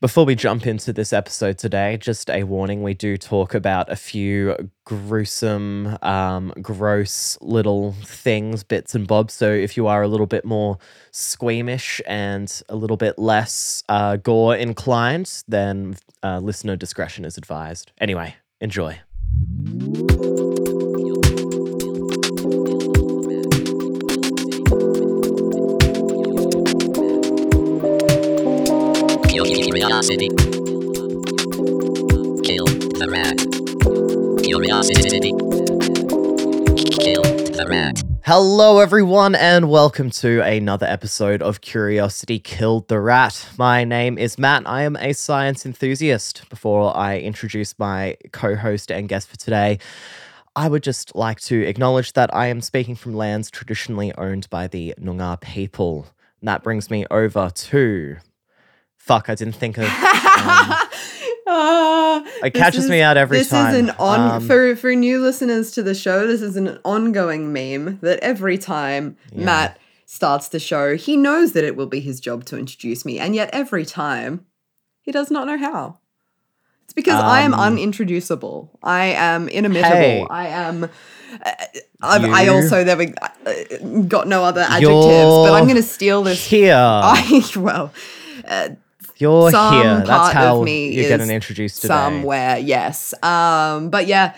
Before we jump into this episode today, just a warning we do talk about a few gruesome, um, gross little things, bits and bobs. So if you are a little bit more squeamish and a little bit less uh, gore inclined, then uh, listener discretion is advised. Anyway, enjoy. Curiosity. Kill the rat. Curiosity. Kill the rat. Hello, everyone, and welcome to another episode of Curiosity Killed the Rat. My name is Matt. I am a science enthusiast. Before I introduce my co host and guest for today, I would just like to acknowledge that I am speaking from lands traditionally owned by the Noongar people. And that brings me over to. Fuck, I didn't think of. Um, Ah, it catches is- me out every this time. This is an on Um, for for new listeners to the show. This is an ongoing meme that every time Yeah. Matt starts the show, he knows that it will be his job to introduce me, and yet every time he does not know how. It's because I am Um, unintroducible. I am inimitable. Hey. I am. Uh, I also never uh, got no other adjectives, but I'm going to steal this. Here. I well, uh, You're some here. That's part how of me you're getting introduced today. somewhere yes. Um but yeah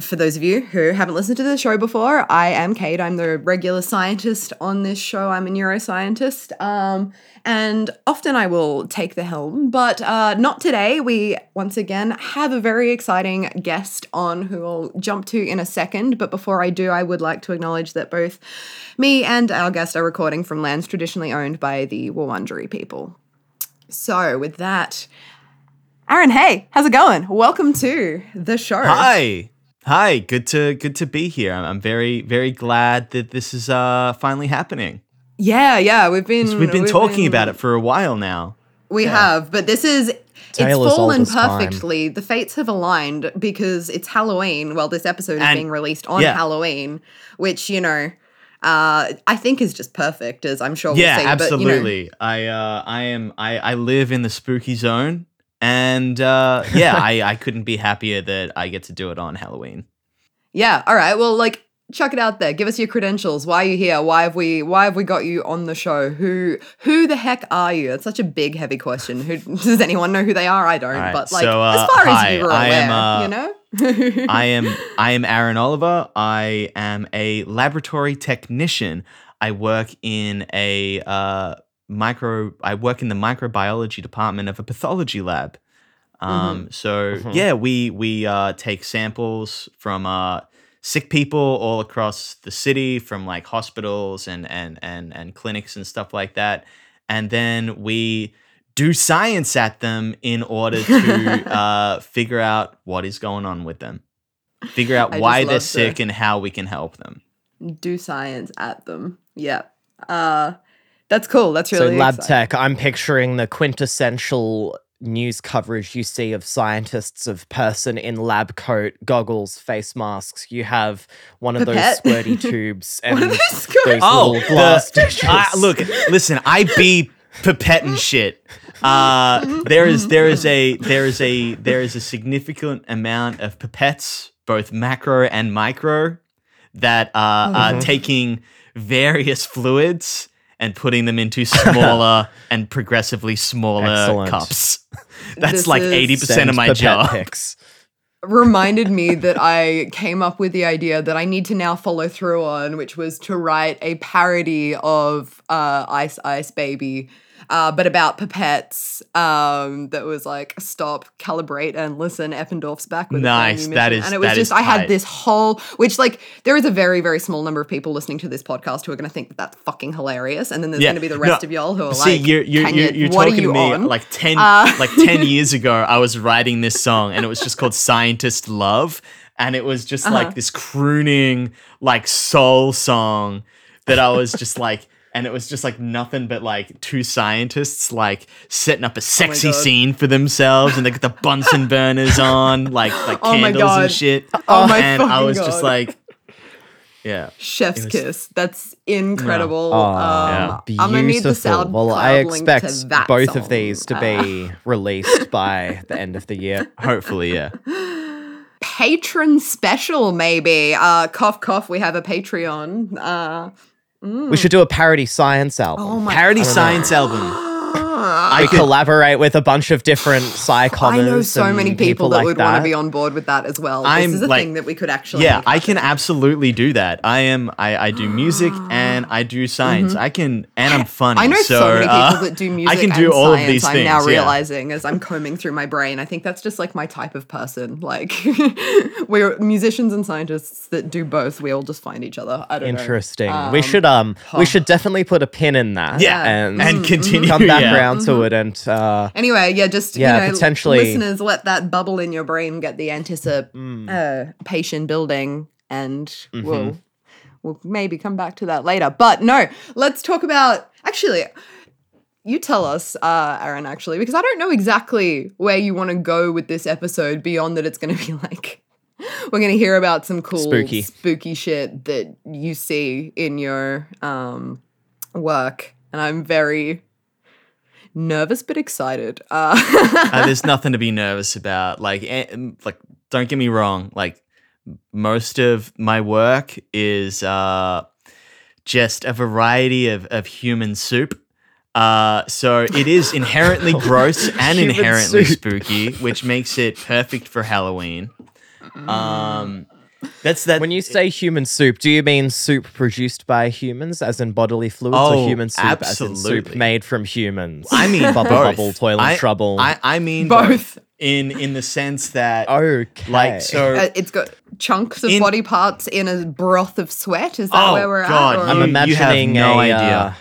for those of you who haven't listened to the show before i am kate. I'm the regular scientist on this show. I'm a neuroscientist. Um and often i will take the helm but uh not today. We once again have a very exciting guest on who i'll jump to in a second. But before i do i would like to acknowledge that both me and our guest are recording from lands traditionally owned by the Wurundjeri people so, with that, Aaron, hey, how's it going? Welcome to the show. Hi. Hi, good to good to be here. I'm, I'm very very glad that this is uh finally happening. Yeah, yeah, we've been We've been talking about it for a while now. We have, but this is Tale it's fallen as time. perfectly. The fates have aligned because it's Halloween. Well, this episode is being released on yeah. Halloween, which you know, uh, I think is just perfect. As I'm sure we'll yeah, see. But, you know, absolutely. I uh I am I I live in the spooky zone and uh yeah, I I couldn't be happier that I get to do it on Halloween. Yeah. All right. Well, like chuck it out there. Give us your credentials. Why are you here? Why have we why have we got you on the show? Who who the heck are you? It's such a big heavy question. Who does anyone know who they are? I don't. Right, But like so, uh, as far hi, as you were aware, am, uh, you know? I am I am Aaron Oliver. I am a laboratory technician. I work in a uh, micro. I work in the microbiology department of a pathology lab. Um, So Mhm. yeah, we we uh, take samples from uh, sick people all across the city, from like hospitals and and and and clinics and stuff like that, and then we do science at them in order to uh, figure out what is going on with them, figure out I why they're the- sick and how we can help them. Do science at them. Yeah. Uh that's cool. That's so really lab exciting. tech, I'm picturing the quintessential news coverage you see of scientists of person in lab coat, goggles, face masks. You have one of Pipette. those squirty tubes and What are those those Oh, little glass dishes. I, look, listen, I be pipette and shit. Uh, there is there is a there is a there is a significant amount of pipettes, both macro and micro, that uh, are Mhm. taking various fluids and putting them into smaller and progressively smaller Excellent. cups. That's This like eighty percent of my pipette job. pics. reminded me that I came up with the idea that I need to now follow through on, which was to write a parody of uh, Ice Ice Baby, uh, but about pipettes. Um, that was like stop, calibrate, and listen. Eppendorf's back with Nice, that is- and it was just I had this whole which like there is a very very small number of people listening to this podcast who are going to think that that's fucking hilarious, and then there's Yeah, going to be the no, rest of y'all who are See, like, you're you're you're, you- you're talking you to me on?" like ten Uh, like ten years ago. I was writing this song, and it was just called "Scientist Love," and it was just Uh-huh. like this crooning like soul song that I was just like. And it was just like nothing but like two scientists like setting up a sexy Oh scene for themselves, and they got the Bunsen burners on, like like Oh my candles God. and shit. Oh my and I fucking was just like, Yeah. Chef's was- kiss. That's incredible. Oh, um, I'm gonna need the beautiful. Well, I link to expect that both song. of these to be released by the end of the year. Hopefully, yeah. patron special, maybe. Uh, cough, cough. We have a Patreon. Uh, We should mm. do a parody science album. Oh my Parody I don't science album. I, we collaborate with a bunch of different psychologists. I know so many people, that like would want to be on board with that as well. I'm, this is a like- thing that we could actually. Yeah, I can absolutely do that. I am. I, I do music and I do science. I can, and I'm funny. Mm-hmm. I know so, many people uh, that do music. I can do and all science, of these I'm things. now yeah. realizing as I'm combing through my brain. I think that's just like my type of person. Like we're musicians and scientists that do both. We all just find each other. I don't know. Interesting. Um, we should um we should definitely put a pin in that. Yeah, and, and continue. come back yeah. around to it and uh Anyway, yeah, just Yeah, you know, potentially- listeners, let that bubble in your brain get the Mm. anticipation building, and Mm-hmm. we'll we'll maybe come back to that later. But no, let's talk about actually. You tell us, uh, Aaron, actually, because I don't know exactly where you want to go with this episode beyond that it's going to be like we're going to hear about some cool Spooky. spooky shit that you see in your um, work, and I'm very nervous but excited. Uh, Uh, there's nothing to be nervous about. Like, eh, mm, like, don't get me wrong. Like, most of my work is uh, just a variety of, of human soup. Uh, so it is inherently gross and inherently soup. spooky, which makes it perfect for Halloween. Um, that's that. when you say human soup, do you mean soup produced by humans, as in bodily fluids, Oh, or human soup, as in soup made from humans? I mean, bubble, both. bubble, toilet I, trouble. I, I mean Both. In in the sense that, okay, like, so Uh, it's got chunks of In- body parts in a broth of sweat. Is that Oh, where we're God, at? Or- I'm you- you have imagining no a idea. Uh,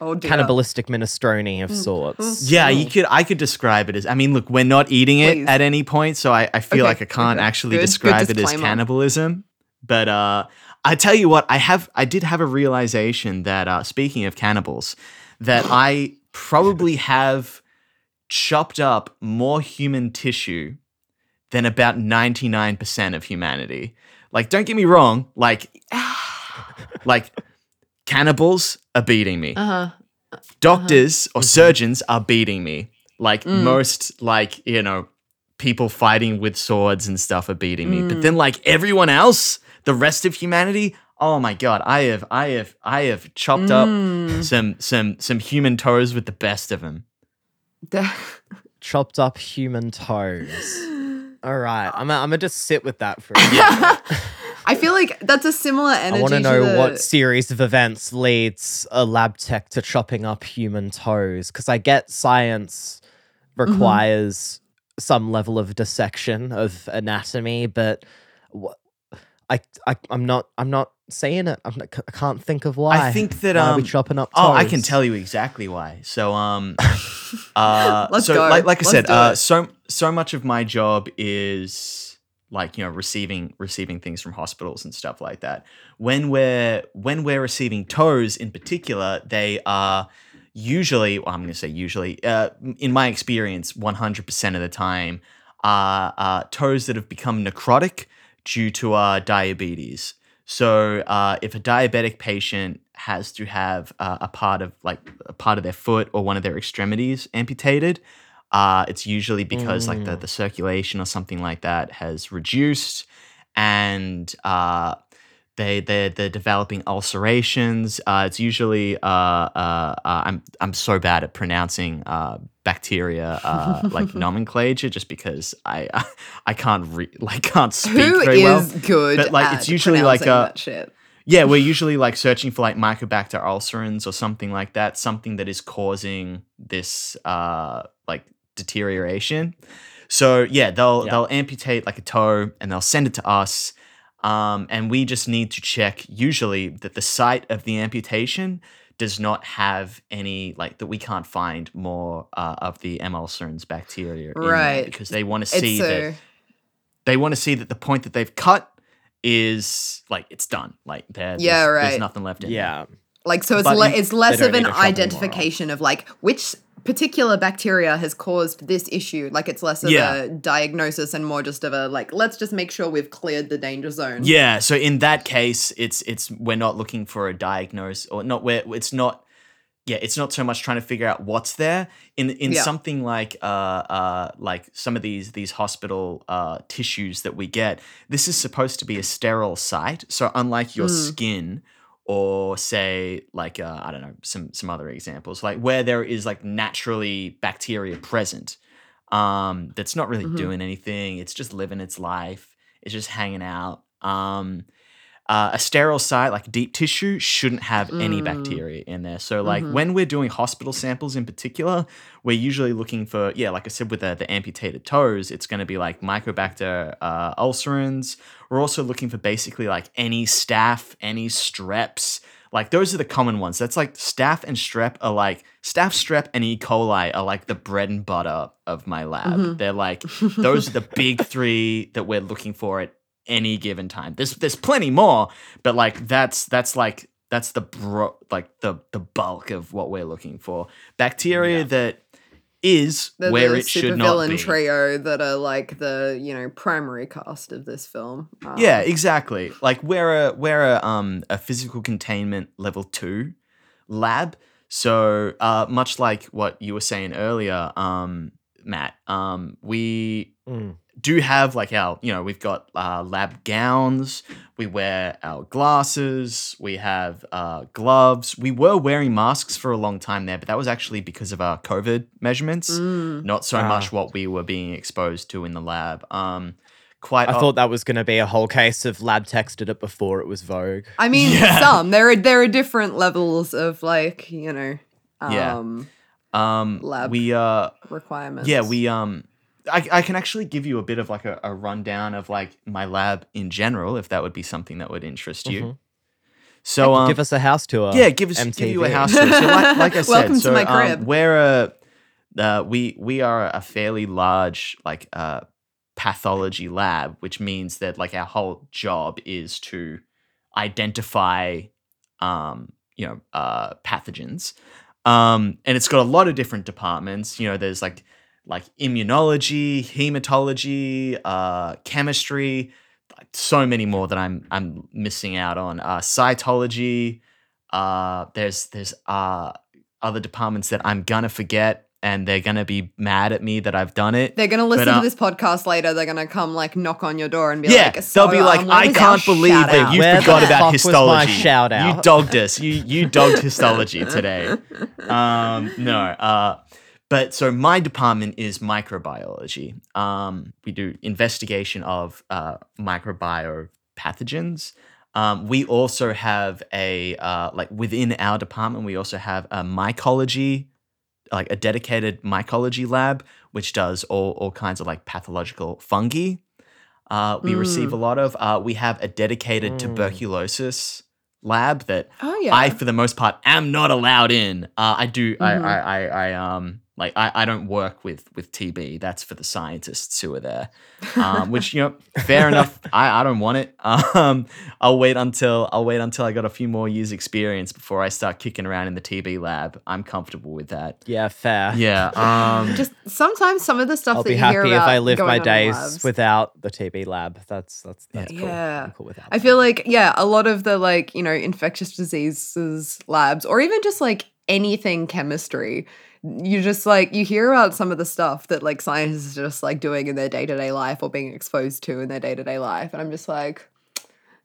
oh cannibalistic minestrone Mm, of sorts. Yeah, you could. I could describe it as. I mean, look, we're not eating it Please. at any point, so I, I feel Okay, like I can't okay. actually Good, good describe it as disclaimer. cannibalism. But uh, I tell you what, I have. I did have a realization that uh, speaking of cannibals, that I probably have chopped up more human tissue than about ninety nine percent of humanity. Like, don't get me wrong. Like, like cannibals are beating me Uh-huh. doctors or surgeons are beating me. Like Mm. most, like, you know, people fighting with swords and stuff are beating me. Mm. But then like everyone else, the rest of humanity, oh my god, I have I have I have chopped up Mm. some some some human toes with the best of them. Chopped up human toes. All right, I'm gonna I'm gonna just sit with that for a minute. I feel like that's a similar energy. I want to to know the- what series of events leads a lab tech to chopping up human toes. Because I get science Mm-hmm. requires some level of dissection of anatomy, but wh- I, I I'm not I'm not saying it. I'm not, I can't think of why. I think that why are we um chopping up. Toes? Oh, I can tell you exactly why. So um uh Let's so go. like like I Let's said, uh so so much of my job is like, you know, receiving receiving things from hospitals and stuff like that. When we're when we're receiving toes in particular, they are usually, well, I'm going to say usually, uh, in my experience, 100% of the time, are uh, toes that have become necrotic due to uh, diabetes. So uh, if a diabetic patient has to have uh, a part of like a part of their foot or one of their extremities amputated, uh, it's usually because like the, the circulation or something like that has reduced, and uh, they they're, they're developing ulcerations. Uh, it's usually uh, uh, uh, I'm I'm so bad at pronouncing uh, bacteria uh, like nomenclature just because I I can't re- like can't speak Who very well. is good? But, like, at it's usually like a- that shit. Yeah, we're usually like searching for like Mycobacter ulcerans or something like that, something that is causing this uh like deterioration. So yeah, they'll Yeah. they'll amputate like a toe and they'll send it to us. Um, and we just need to check usually that the site of the amputation does not have any like that we can't find more uh, of the M. ulcerans bacteria in Right. because they want to see that they want to see that the point that they've cut is like it's done. Like there, Yeah, there's, right. there's nothing left in. there. Yeah. like so it's le- it's less of an need to chop them all off. identification of like which particular bacteria has caused this issue. Like it's less of Yeah. a diagnosis and more just of a like, let's just make sure we've cleared the danger zone. Yeah, so in that case, it's it's we're not looking for a diagnose or not where it's not yeah, it's not so much trying to figure out what's there in in Yeah. something like uh uh like some of these these hospital uh tissues that we get. This is supposed to be a sterile site, so unlike your Mm. skin or say like uh, I don't know some some other examples like where there is like naturally bacteria present um that's not really Mhm. doing anything. It's just living its life. It's just hanging out. Um uh, a sterile site like deep tissue shouldn't have any Mm. bacteria in there so like Mhm. when we're doing hospital samples in particular we're usually looking for yeah like i said with the, the amputated toes it's going to be like mycobacter uh, ulcerans we're also looking for basically like any staph any streps like those are the common ones that's like staph and strep are like staph strep and e coli are like the bread and butter of my lab Mhm. they're like those are the big three that we're looking for at any given time. There's there's plenty more, but like that's that's like that's the bro like the the bulk of what we're looking for. Bacteria Yeah. that is They're where the it should not be. trio that are like the you know primary cast of this film. Um, Yeah, exactly. Like we're a we're a um a physical containment level two lab. So uh much like what you were saying earlier, um, Matt, um, we Mm. do have like our you know we've got uh, lab gowns we wear our glasses we have uh, gloves we were wearing masks for a long time there but that was actually because of our covid measurements Mm. not so Ah. much what we were being exposed to in the lab um quite I o- thought that was going to be a whole case of lab texted it before it was Vogue. I mean, Yeah. some there are there are different levels of like you know um, Yeah. um lab we uh requirements. yeah we um I, I can actually give you a bit of like a, a rundown of like my lab in general if that would be something that would interest you Mhm. so um, Give us a house tour. yeah, give us give you a house tour. So like, like I said, Welcome to so my um, we're a uh, we we are a fairly large like uh, pathology lab, which means that like our whole job is to identify um, you know uh, pathogens, um, and it's got a lot of different departments. You know, there's like like immunology, hematology, uh, chemistry, so many more that I'm I'm missing out on. Uh, cytology. Uh, there's there's uh, other departments that I'm gonna forget, and they're gonna be mad at me that I've done it. They're gonna listen uh, to this podcast later. They're gonna come like knock on your door and be yeah, like, so, they'll be like, I can't believe that you Where the forgot about fuck was histology. my shout You out? dogged us. You you dogged histology today. Um, no. Uh, but so my department is microbiology. Um, we do investigation of uh, microbiopathogens. Um, we also have a uh, like within our department, we also have a mycology, like a dedicated mycology lab, which does all all kinds of like pathological fungi. Uh, we receive a lot of. Uh, we have a dedicated Mm. tuberculosis lab that Oh yeah. I, for the most part, am not allowed in. Uh, I do. Mhm. I, I, I, I, um, like I, I don't work with with TB. That's for the scientists who are there. Um, which you know, fair enough. I, I don't want it. Um, I'll wait until I'll wait until I got a few more years experience before I start kicking around in the TB lab. I'm comfortable with that. Yeah, fair. Yeah. Um, just sometimes some of the stuff I'll that be you happy hear if about I live my days labs. without the TB lab. That's that's that's cool. Yeah. I'm cool with that. I feel like yeah, a lot of the like you know infectious diseases labs or even just like anything chemistry. You just like you hear about some of the stuff that like scientists are just like doing in their day to day life or being exposed to in their day to day life, and I'm just like,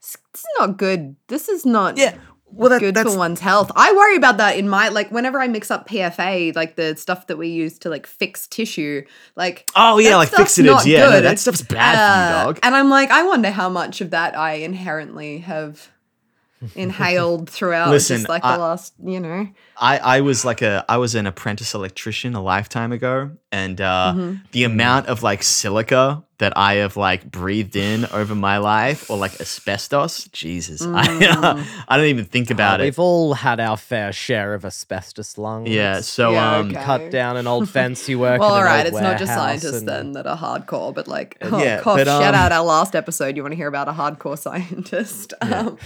this is not good. This is not yeah. Well, that, good that's for one's health. I worry about that in my like whenever I mix up PFA, like the stuff that we use to like fix tissue, like oh yeah, like fixatives. Yeah, no, that stuff's bad for uh, you, dog. And I'm like, I wonder how much of that I inherently have inhaled throughout Listen, just like I- the last, you know. I, I was like a I was an apprentice electrician a lifetime ago, and uh, Mhm. the amount of like silica that I have like breathed in over my life, or like asbestos, Jesus, Mm. I I don't even think about Uh, it. We've all had our fair share of asbestos lungs. Yeah, so Yeah, um, okay. cut down an old fence you work. Well, in all an right, it's not just scientists and- then that are hardcore, but like, Uh, oh, yeah, gosh, but, shout um, out our last episode. You want to hear about a hardcore scientist? Um,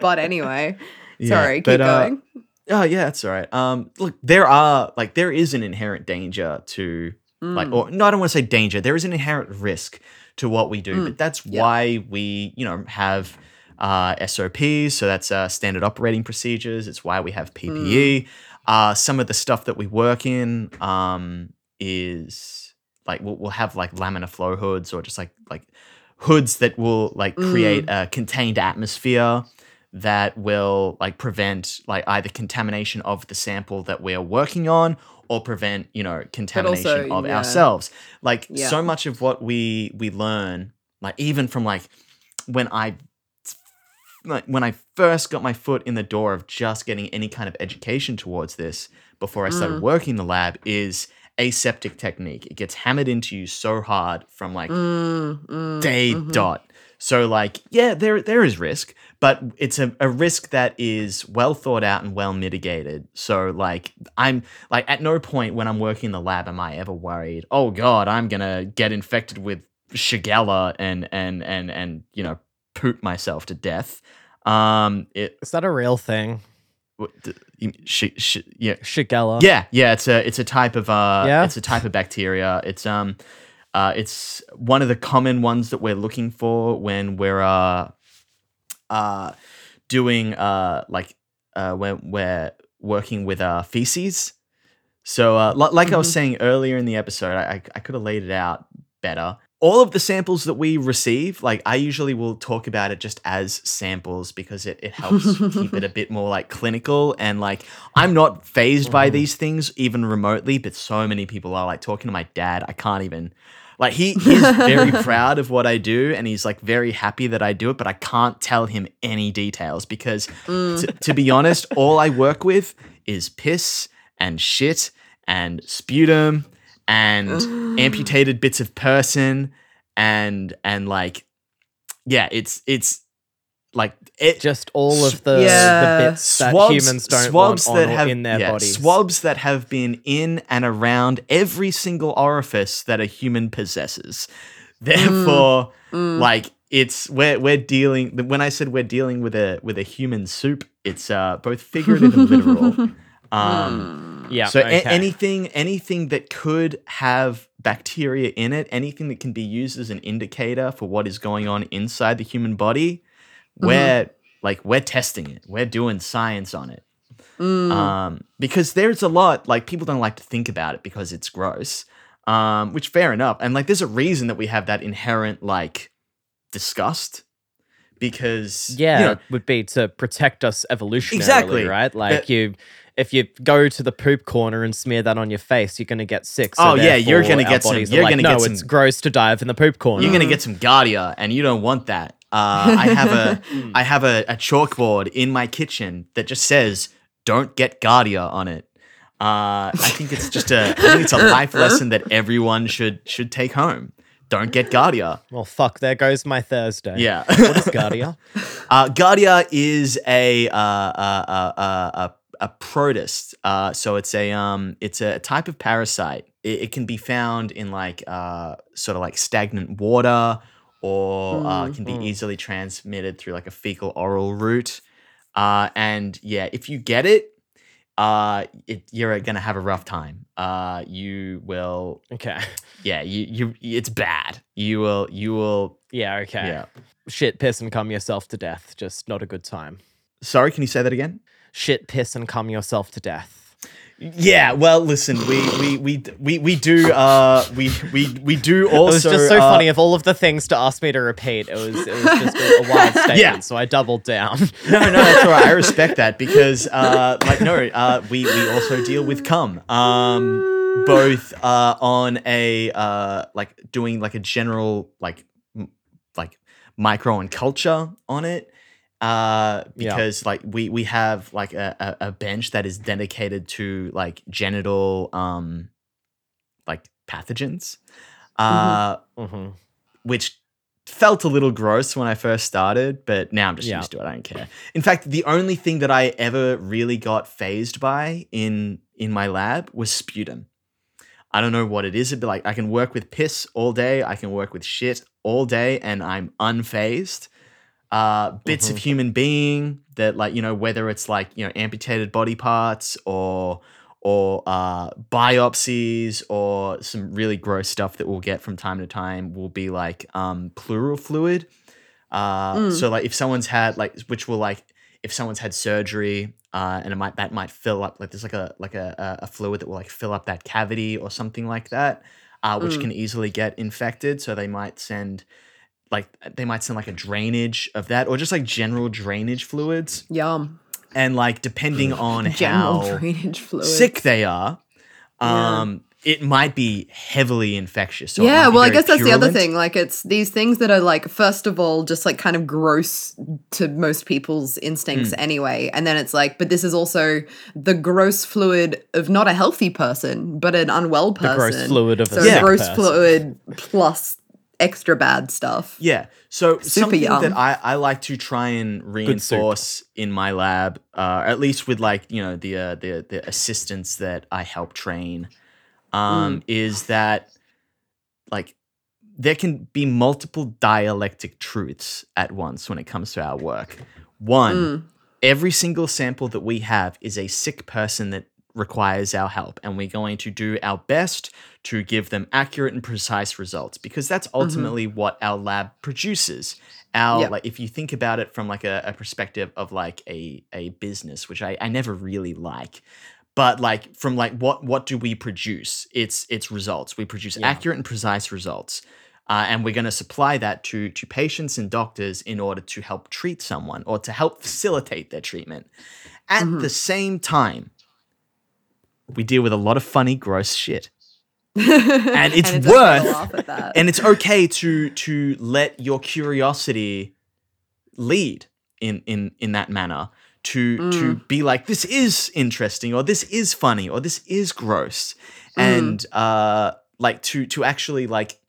but anyway, Yeah, sorry, keep but, uh, going. Oh yeah, that's all right. Um, look, there are like there is an inherent danger to like, Mm. or no, I don't want to say danger. There is an inherent risk to what we do, Mm, but that's yeah. why we, you know, have uh, SOPs. So that's uh, standard operating procedures. It's why we have PPE. Uh, some of the stuff that we work in um, is like we'll, we'll have like laminar flow hoods or just like like hoods that will like create a contained atmosphere that will like prevent like either contamination of the sample that we're working on or prevent you know contamination also, of yeah. ourselves like Yeah. so much of what we we learn like even from like when i like when i first got my foot in the door of just getting any kind of education towards this before i started Mm. working in the lab is aseptic technique it gets hammered into you so hard from like Mm, mm, day mhm. dot. So like, yeah, there there is risk, but it's a, a risk that is well thought out and well mitigated. So like I'm like at no point when I'm working in the lab am I ever worried, oh god, I'm gonna get infected with Shigella and and and and you know, poop myself to death. Um it Is that a real thing? sh- yeah Shigella. yeah, yeah, it's a it's a type of uh Yeah? it's a type of bacteria. It's um uh it's one of the common ones that we're looking for when we're uh uh doing uh like uh when we're working with uh feces. So uh li- like I was Mhm. saying earlier in the episode, I, I could have laid it out better. All of the samples that we receive, like I usually will talk about it just as samples because it, it helps keep it a bit more like clinical and like I'm not phased by Mhm. these things even remotely, but so many people are like talking to my dad. I can't even like he he's very proud of what I do and he's like very happy that I do it, but I can't tell him any details because Mm. to, to be honest, all I work with is piss and shit and sputum and amputated bits of person and and like yeah, it's it's like it Just all of the, Yeah. the bits that humans don't want on or in their yeah, bodies. swabs that have been in and around every single orifice that a human possesses. Therefore, Mm. like it's we're we're dealing when I said we're dealing with a with a human soup, it's uh both figurative and literal. Um Yeah. so a- anything anything that could have bacteria in it, anything that can be used as an indicator for what is going on inside the human body, Mm-hmm. we're like we're testing it. We're doing science on it. Mm. Um, because there's a lot like people don't like to think about it because it's gross. Um, which fair enough. And like there's a reason that we have that inherent like disgust because yeah, you know, it would be to protect us evolutionarily, Exactly. right? Like But- you, if you go to the poop corner and smear that on your face, you're gonna get sick. So Oh, yeah, you're gonna get some- you're like, gonna no, get it's some- gross to dive in the poop corner. you're gonna get some Giardia, and you don't want that. Uh, I have a I have a, a chalkboard in my kitchen that just says "Don't get Giardia" on it. Uh, I think it's just a I think it's a life lesson that everyone should should take home. Don't get Giardia. well, fuck. There goes my Thursday. Yeah. What is Giardia? Uh, Giardia is a uh, uh, uh, uh, a a protist. Uh, so it's a um it's a type of parasite. It, it can be found in like uh sort of like stagnant water, or uh, can be Mm. easily transmitted through like a fecal oral route. Uh, and yeah, if you get it, uh, it, you're gonna have a rough time. Uh, you will, Okay. yeah, you you it's bad. You will you will Yeah. Okay. yeah. Shit, piss, and cum yourself to death. Just not a good time. Sorry, can you say that again? Shit, piss, and cum yourself to death. Yeah, well, listen, we we we we, we do uh we we we do also it was just so uh, funny of all of the things to ask me to repeat. It was it was just a, a wild statement, Yeah. so I doubled down. No, no, that's all right. I respect that because uh like no, uh we we also deal with cum. Um both uh on a uh like doing like a general like m- like micro and culture on it. Uh, Yeah. because like we we have like a, a, bench that is dedicated to like genital um like pathogens. Uh hmm which felt a little gross when I first started, but now I'm just Yeah. used to it. I don't care. In fact, the only thing that I ever really got phased by in in my lab was sputum. I don't know what it is, but like I can work with piss all day, I can work with shit all day, and I'm unfazed. Uh, bits of human being that like you know whether it's like you know amputated body parts or or uh, biopsies or some really gross stuff that we'll get from time to time will be like um, pleural fluid. Uh, So like if someone's had like which will like if someone's had surgery uh, and it might that might fill up like there's like a like a, a a fluid that will like fill up that cavity or something like that, uh, which can easily get infected. So they might send like they might send like a drainage of that or just like general drainage fluids Yum. and like depending on how drainage fluid. sick they are um it might be heavily infectious so yeah, well, I very guess that's the other thing. Like, it's these things that are like, first of all, just like kind of gross to most people's instincts Hmm. anyway. And then it's like, but this is also the gross fluid of not a healthy person, but an unwell person. The gross fluid of a so sick gross person. fluid plus extra bad stuff. yeah so something yum. that I, I like to try and reinforce in my lab uh at least with like you know the uh, the the assistants that i help train um Mm. is that like there can be multiple dialectic truths at once when it comes to our work. One, Mm. every single sample that we have is a sick person that requires our help, and we're going to do our best to give them accurate and precise results because that's ultimately what our lab produces. Our Yep. like if you think about it from like a, a perspective of like a a business, which I, I never really like. But like from like what what do we produce? It's it's results. We produce Yeah. accurate and precise results. Uh, and we're going to supply that to to patients and doctors in order to help treat someone or to help facilitate their treatment. At Mm-hmm. the same time, we deal with a lot of funny, gross shit, and it's okay to worth- laugh at that. and it's okay to to let your curiosity lead in in in that manner. To to be like this is interesting or this is funny or this is gross, and uh, like to to actually like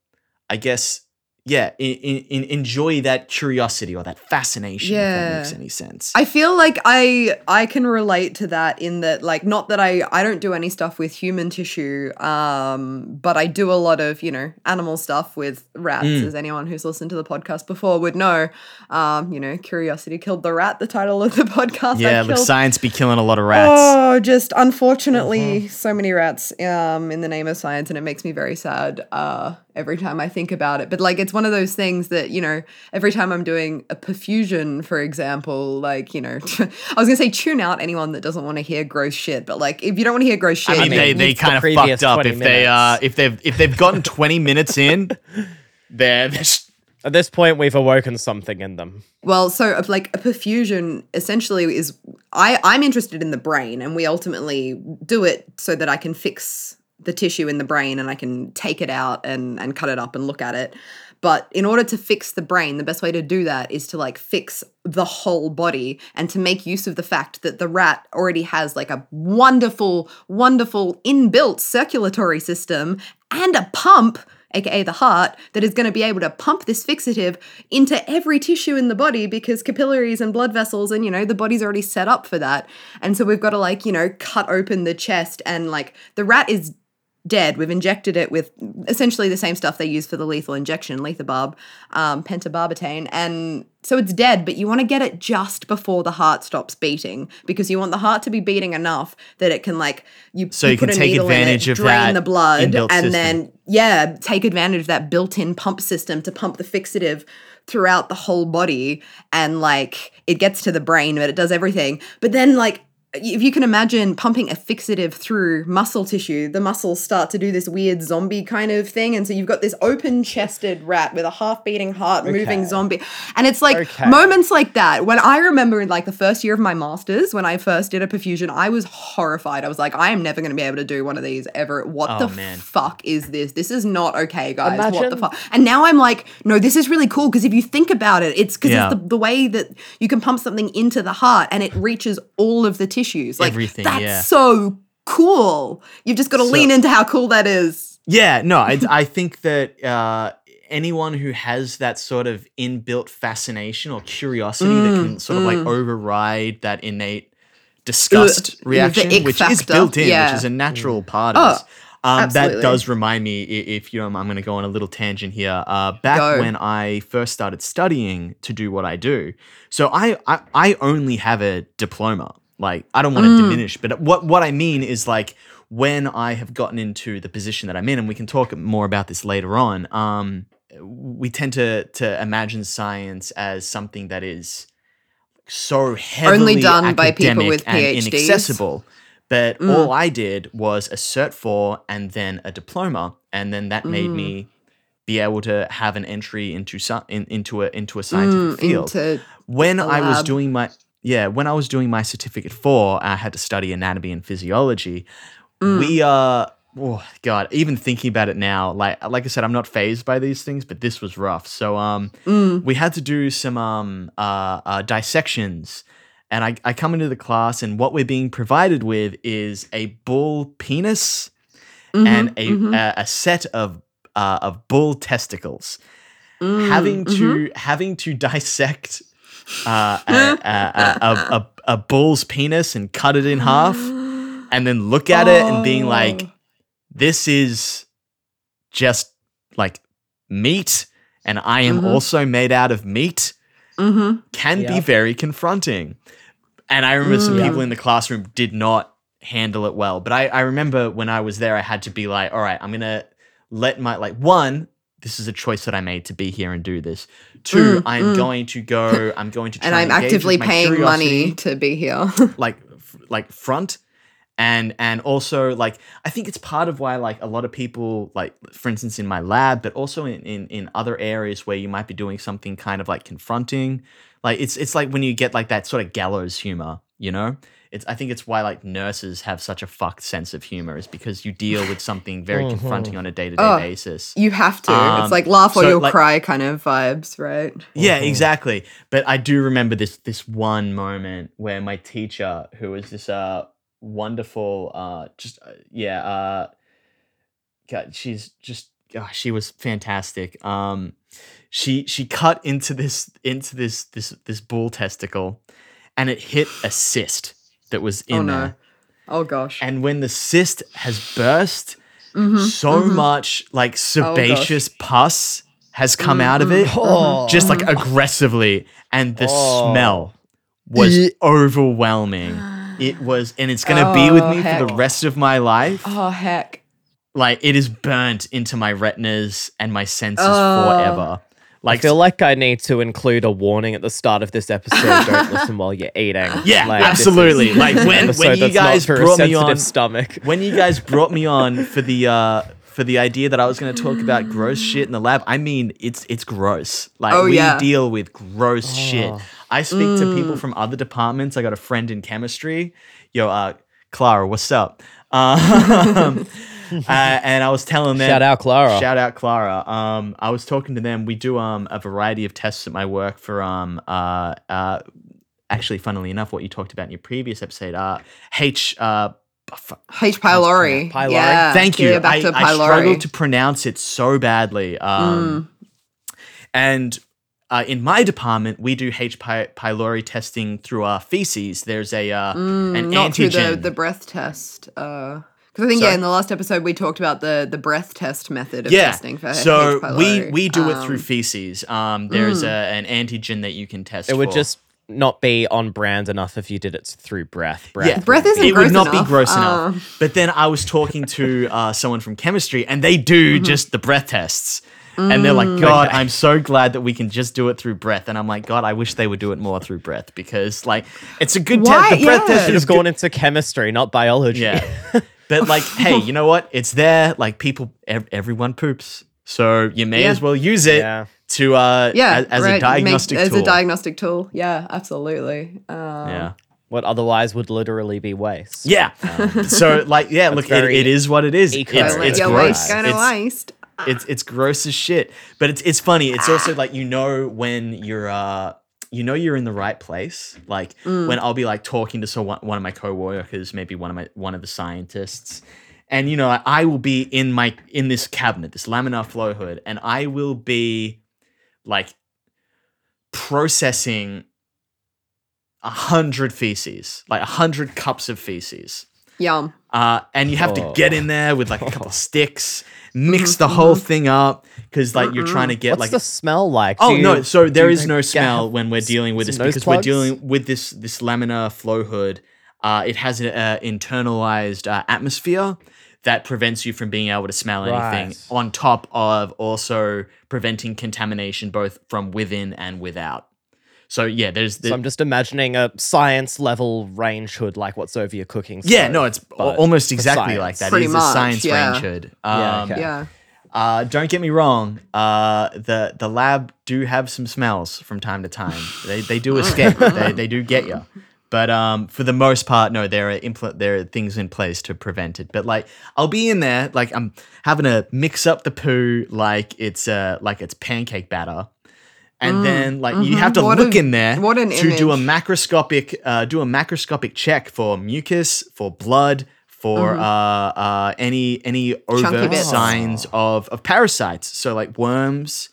I guess, yeah, in, in, enjoy that curiosity or that fascination, if Yeah. that makes any sense. I feel like I I can relate to that in that like not that I I don't do any stuff with human tissue um but I do a lot of you know animal stuff with rats Mm. as anyone who's listened to the podcast before would know um you know curiosity killed the rat the title of the podcast yeah, look, killed- science be killing a lot of rats. Oh, just unfortunately, Mm-hmm. so many rats um, in the name of science, and it makes me very sad uh, every time I think about it. But like, it's one of those things that you know, every time I'm doing a perfusion, for example, like you know, I was gonna say tune out anyone that doesn't want to hear gross shit, but like, if you don't want to hear gross shit, I mean, mean, they, they it's the kind of fucked up 20 if they uh if they've if they've gotten twenty minutes in, they're, they're sh- At this point, we've awoken something in them. Well, so of like a perfusion essentially is I I'm interested in the brain and we ultimately do it so that I can fix the tissue in the brain and I can take it out and and cut it up and look at it. But in order to fix the brain, the best way to do that is to like fix the whole body and to make use of the fact that the rat already has like a wonderful, wonderful inbuilt circulatory system and a pump aka the heart, that is going to be able to pump this fixative into every tissue in the body because capillaries and blood vessels and you know the body's already set up for that. And so we've got to like, you know, cut open the chest and like the rat is dead. We've injected it with essentially the same stuff they use for the lethal injection, lethabarb, um, pentobarbital, and so it's dead. But you want to get it just before the heart stops beating because you want the heart to be beating enough that it can like you. So you put can a take needle in advantage it, of drain that the blood, and system. then yeah, take advantage of that built-in pump system to pump the fixative throughout the whole body, and like it gets to the brain, but it does everything. But then like if you can imagine pumping a fixative through muscle tissue, the muscles start to do this weird zombie kind of thing. And so you've got this open chested rat with a half beating heart moving zombie. And it's like Okay. moments like that. When I remember in like the first year of my master's, when I first did a perfusion, I was horrified. I was like, I am never going to be able to do one of these ever. What Oh, the man. fuck is this? This is not okay, guys. What the fuck? And now I'm like, no, this is really cool because if you think about it, it's because Yeah. it's the, the way that you can pump something into the heart and it reaches all of the tissues. Like, Everything, That's yeah. so cool. You've just got to So- lean into how cool that is. yeah, no, I I think that uh anyone who has that sort of inbuilt fascination or curiosity that can sort of like override that innate disgust Ugh, reaction, ick which is built in, yeah. which is a natural part Oh. of us. Um, that does remind me, if you know, I'm going to go on a little tangent here. Uh, back Go. when I first started studying to do what I do, so I I, I only have a diploma. Like I don't want to Mm. diminish, but what what I mean is like when I have gotten into the position that I'm in, and we can talk more about this later on. Um, we tend to to imagine science as something that is so heavily done by people with PhDs. inaccessible. But Mm. all I did was a Cert 4 and then a diploma. And then that made Mm. me be able to have an entry into sci- in, into a into a scientific Mm, field. when I was doing my yeah, when I was doing my certificate 4, I had to study anatomy and physiology. Mm. We uh oh god, even thinking about it now, like like I said I'm not phased by these things, but this was rough. So um mm, we had to do some um uh, uh dissections and I, I come into the class and what we're being provided with is a bull penis mhm, and a, mhm, a a set of uh, of bull testicles mm, having to having to dissect uh, a, a, a, a, a, a bull's penis and cut it in half and then look at it and being like Oh. this is just like meat and I am Mhm. also made out of meat Mhm. can be very confronting. And I remember some Mm. people in the classroom did not handle it well. But I, I remember when I was there, I had to be like, all right, I'm going to let my, like, one, this is a choice that I made to be here and do this. Two, Mm, I'm mm. going to go, I'm going to try and I'm with actively paying money to be here. like like front and and also like i think it's part of why like a lot of people like for instance in my lab but also in in, in other areas where you might be doing something kind of like confronting like it's it's like when you get like that sort of gallows humor you know it's i think it's why like nurses have such a fucked sense of humor is because you deal with something very Mhm. confronting on a day-to-day Oh. basis you have to. Um, it's like laugh or so, you'll like- cry kind of vibes, right? Yeah, Mhm. exactly. But I do remember this this one moment where my teacher, who was this uh wonderful uh just uh, yeah, uh God, she's just gosh, she was fantastic. Um she she cut into this into this this this bull testicle and it hit a cyst that was in Oh, no. there. Oh gosh. And when the cyst has burst, Mhm, so mhm. much like gosh. sebaceous pus has come out of it Oh. just like aggressively and the Oh. smell was overwhelming it was and it's gonna be with Oh, me for the rest of my life Oh heck. like it is burnt into my retinas and my senses Oh. Forever I like feel like I need to include a warning at the start of this episode. Don't listen while you're eating. Yeah, Like, absolutely. Like, when- when you guys brought me on- stomach. when you guys brought me on for the uh for the idea that I was going to talk about gross shit in the lab, I mean it's it's gross. Like Oh, we yeah. deal with gross shit. Oh. I speak to people Mm. from other departments. I got a friend in chemistry. Yo, uh, Clara, what's up? Um, uh, and I was telling them, Shout out Clara. Shout out Clara. Um, I was talking to them. We do um a variety of tests at my work for um uh uh actually, funnily enough, what you talked about in your previous episode, uh H uh. f- H. pylori. Pylori? Yeah. Thank you. Yeah, back I, to I pylori. struggled to pronounce it so badly. Um, And uh, in my department, we do H. py- pylori testing through our feces. There's a uh, Mm, an not through the, antigen. the breath test. Because I think Sorry? yeah, in the last episode we talked about the the breath test method of yeah. testing for H. so we pylori. we do it through Um, feces. Um, there's mm. a, an antigen that you can test. It would for. just not be on brand enough if you did it through breath. Breath, Yeah. Breath isn't it gross would not enough. be gross Um, enough. But then I was talking to uh, someone from chemistry, and they do Mm-hmm. just the breath tests. And they're like, God, Okay. I'm so glad that we can just do it through breath. And I'm like, God, I wish they would do it more through breath because, like, it's a good test. The breath Yeah. test Should is have gone into chemistry, not biology. Yeah. but, like, hey, you know what? It's there. Like, people, ev- everyone poops. So you may Yeah. as well use it Yeah. to, uh, yeah, as, as right, a diagnostic make, tool. As a diagnostic tool. Yeah, absolutely. Um, yeah. What otherwise would literally be waste. Yeah. so, like, yeah, look, it, it is what it is. It's, eco- it's gross. waste gonna It's- waste. it's it's gross as shit. But it's it's funny. It's also like you know when you're uh you know you're in the right place. Like Mm. when I'll be like talking to so one, of my coworkers, maybe one of my one of the scientists, and you know I, I will be in my in this cabinet, this laminar flow hood, and I will be like processing a hundred feces, like a hundred cups of feces. Yum. Uh, and you have to Oh. get in there with like a couple of sticks, mix the whole thing up because like you're trying to get What's like the smell like? Oh Do no! So there is you no smell when we're dealing with this because we're dealing with this this laminar flow hood. Uh, it has an uh, internalized uh, atmosphere that prevents you from being able to smell anything. Right. On top of also preventing contamination both from within and without. So yeah, there's the, So I'm just imagining a science level range hood like what's over your cooking. yeah, no, it's almost exactly science. like that. Pretty it is much, a science yeah. range hood. Yeah, Um, okay. Yeah. Uh, don't get me wrong. Uh, the the lab do have some smells from time to time. they they do escape. they they do get you. But um, for the most part, no, there are impl- there are things in place to prevent it. But like, I'll be in there, like I'm having to mix up the poo like it's uh like it's pancake batter, and then like you have to Mm, What look a- in there what an to do a macroscopic uh, do a macroscopic check for mucus, for blood, for uh, uh, any any overt Mm-hmm. signs of of parasites. So like worms.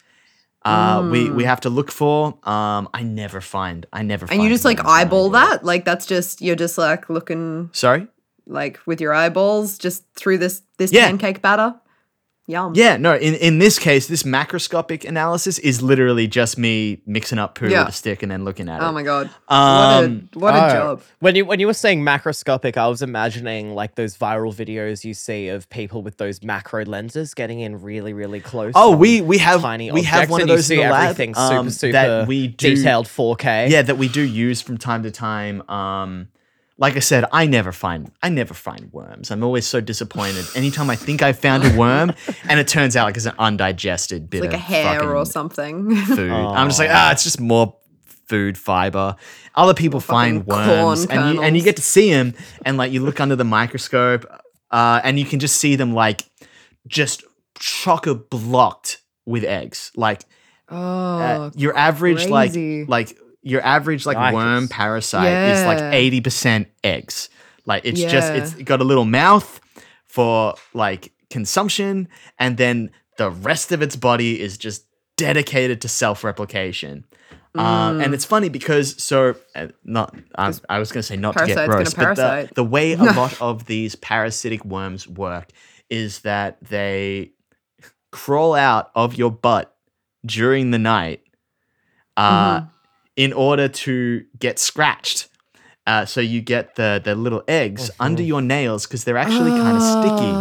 Uh, we Mm. we have to look for. Um, I never find. I never. And you just like worms when I eyeball that? Like that's just you're just like looking Sorry. like with your eyeballs just through this this Yeah. pancake batter. Yum. Yeah, no. In in this case, this macroscopic analysis is literally just me mixing up poo Yeah. with a stick and then looking at it. Oh my god. Um, what a what a Oh. job. When you when you were saying macroscopic, I was imagining like those viral videos you see of people with those macro lenses getting in really really close. Oh, on we we have tiny we have objects, one of and you those in see the lab everything um, super super that we do, detailed 4K. Yeah, that we do use from time to time. Um, like I said, I never find I never find worms. I'm always so disappointed. Anytime I think I found a worm, and it turns out like it's an undigested bit of egg. Like a hair or something. food. I'm just like, ah, it's just more food fiber. Other people find worms, and you and you get to see them, and like you look under the microscope, uh, and you can just see them like just chocker blocked with eggs. Like oh. uh, your average crazy. like like your average like Yikes. worm parasite is like eighty percent eggs. Like it's just it's got a little mouth for like consumption, and then the rest of its body is just dedicated to self replication. Um, Mm. and it's funny because so uh, not I, I was gonna say not to get gross, but the, the way a lot of these parasitic worms work is that they crawl out of your butt during the night uh, Mm-hmm. In order to get scratched. Uh, so you get the the little eggs under your nails because they're actually kind of sticky,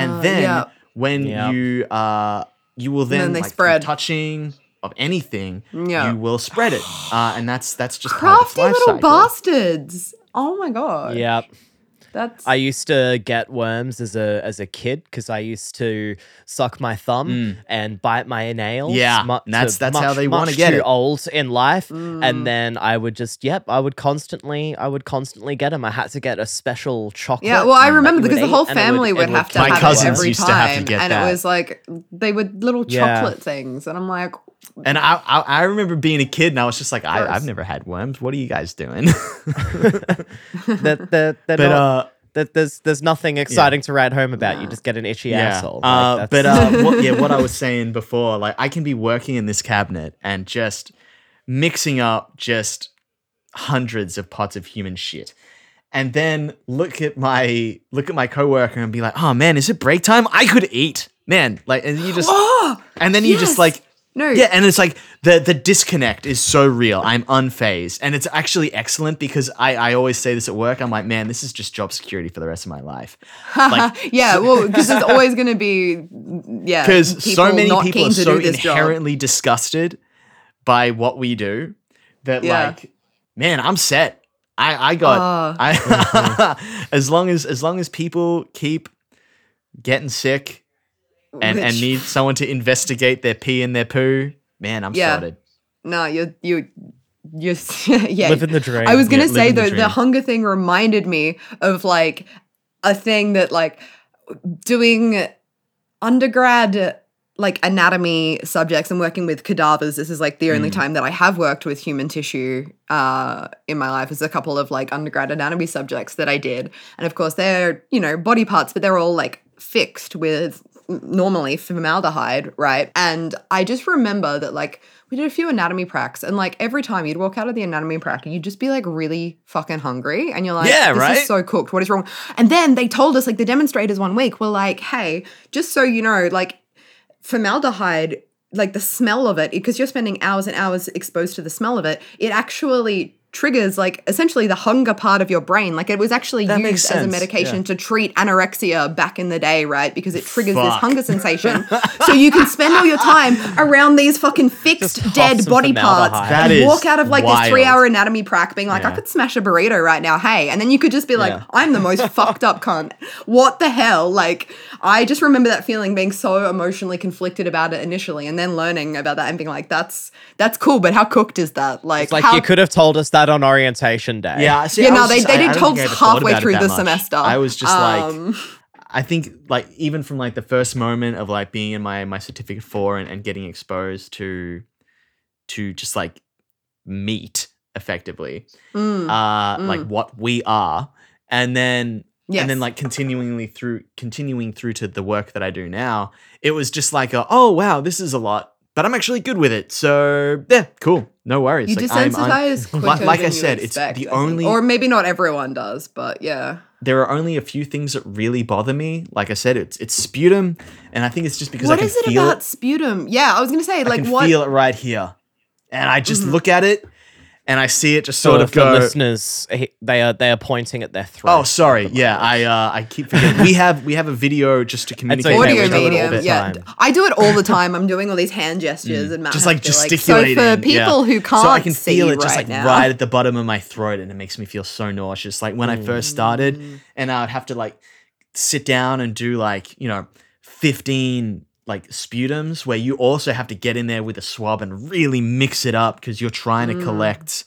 and Ah, then yeah. when Yep. you uh you will then, then they like, spread. touching of anything Yeah. you will spread it uh, and that's that's just part of crafty the life little cycle. bastards. Oh my god. Yeah. That's I used to get worms as a as a kid because I used to suck my thumb and bite my nails. Mm. Yeah, mu- and that's- to that's how they wanna get too it. old in life, Mm. and then I would just yep, I would constantly I would constantly get them. I had to get a special chocolate. Yeah, well, I remember because the whole eat, and it family it would, have to My have cousins it every used time, to have to get and that. it was like they were little Yeah. chocolate things, and I'm like, and I, I I remember being a kid and I was just like I, I've never had worms what are you guys doing That that but uh that there's there's nothing exciting to write home about. You just get an itchy yeah. asshole. Uh, that's- but uh what yeah what I was saying before like I can be working in this cabinet and just mixing up just hundreds of pots of human shit. And then look at my look at my coworker and be like oh man is it break time? I could eat. Man like and you just and then you just like no, yeah and it's like the the disconnect is so real i'm unfazed and it's actually excellent because i i always say this at work i'm like man this is just job security for the rest of my life like yeah, well, because there's always going to be, yeah, because so many people are so this job. inherently disgusted by what we do that Yeah. like man i'm set i i got Ah. i as long as as long as people keep getting sick and and need someone to investigate their pee and their poo man i'm Yeah. sorted No, you you you yeah. Living the dream. I was gonna Yeah, say living the though, the, hunger thing reminded me of like a thing that like doing undergrad like anatomy subjects and working with cadavers. This is like the Mm. only time that I have worked with human tissue uh, in my life. Is a couple of like undergrad anatomy subjects that I did, and of course they're you know body parts, but they're all like fixed with normally formaldehyde, right? And I just remember that like we did a few anatomy pracs, and like every time you'd walk out of the anatomy prac, you'd just be like really fucking hungry, and you're like, Yeah, this right? is so cooked. What is wrong? And then they told us like the demonstrators one week were like, hey, just so you know, like formaldehyde like the smell of it because you're spending hours and hours exposed to the smell of it it actually triggers like essentially the hunger part of your brain. Like it was actually That used as a medication yeah. to treat anorexia back in the day right? Because it triggers this hunger sensation. So you can spend all your time around these fucking fixed Just dead body parts. That and walk out of like this three hour anatomy prac being like i could smash a burrito right now hey. And then you could just be like Yeah. i'm the most fucked up cunt. What the hell? Like i just remember that feeling being so emotionally conflicted about it initially and then learning about that and being like that's that's cool but how cooked is that? Like It's like how, you could have told us that on orientation day. Yeah, see, Yeah, I no, was they- just- they I- I didn't don't tell think I us halfway through the much. semester. I was just Um, like, I think like even from like the first moment of like being in my my certificate four and, and getting exposed to to just like meat effectively, mm, uh, like mm. what we are, and then yes. and then like continuingly through continuing through to the work that I do now, it was just like a, oh wow, this is a lot, but I'm actually good with it. So yeah, cool, no worries. you Like, I'm- I'm- desensitize quicker like, I said, it's the I think. only or maybe not everyone does but yeah there are only a few things that really bother me. Like I said, it's it's sputum, and I think it's just because what I can is it feel about it. sputum yeah i was gonna say I like can what feel it right here, and I just Mhm. look at it, and I see it just So sort of for go. listeners, they are they are pointing at their throat. Oh, sorry. Yeah. I uh, I keep forgetting. we have we have a video just to communicate okay, with audio each other all medium. Yeah. I do it all the time. I'm doing all these hand gestures and Matt Mm. just has like to, so gesticulating. for people yeah. who can't so I can see feel it just right like now, right at the bottom of my throat, and it makes me feel so nauseous. Like when I first started, Mm. and I would have to like sit down and do like you know fifteen like sputums, where you also have to get in there with a swab and really mix it up because you're trying to Mm. collect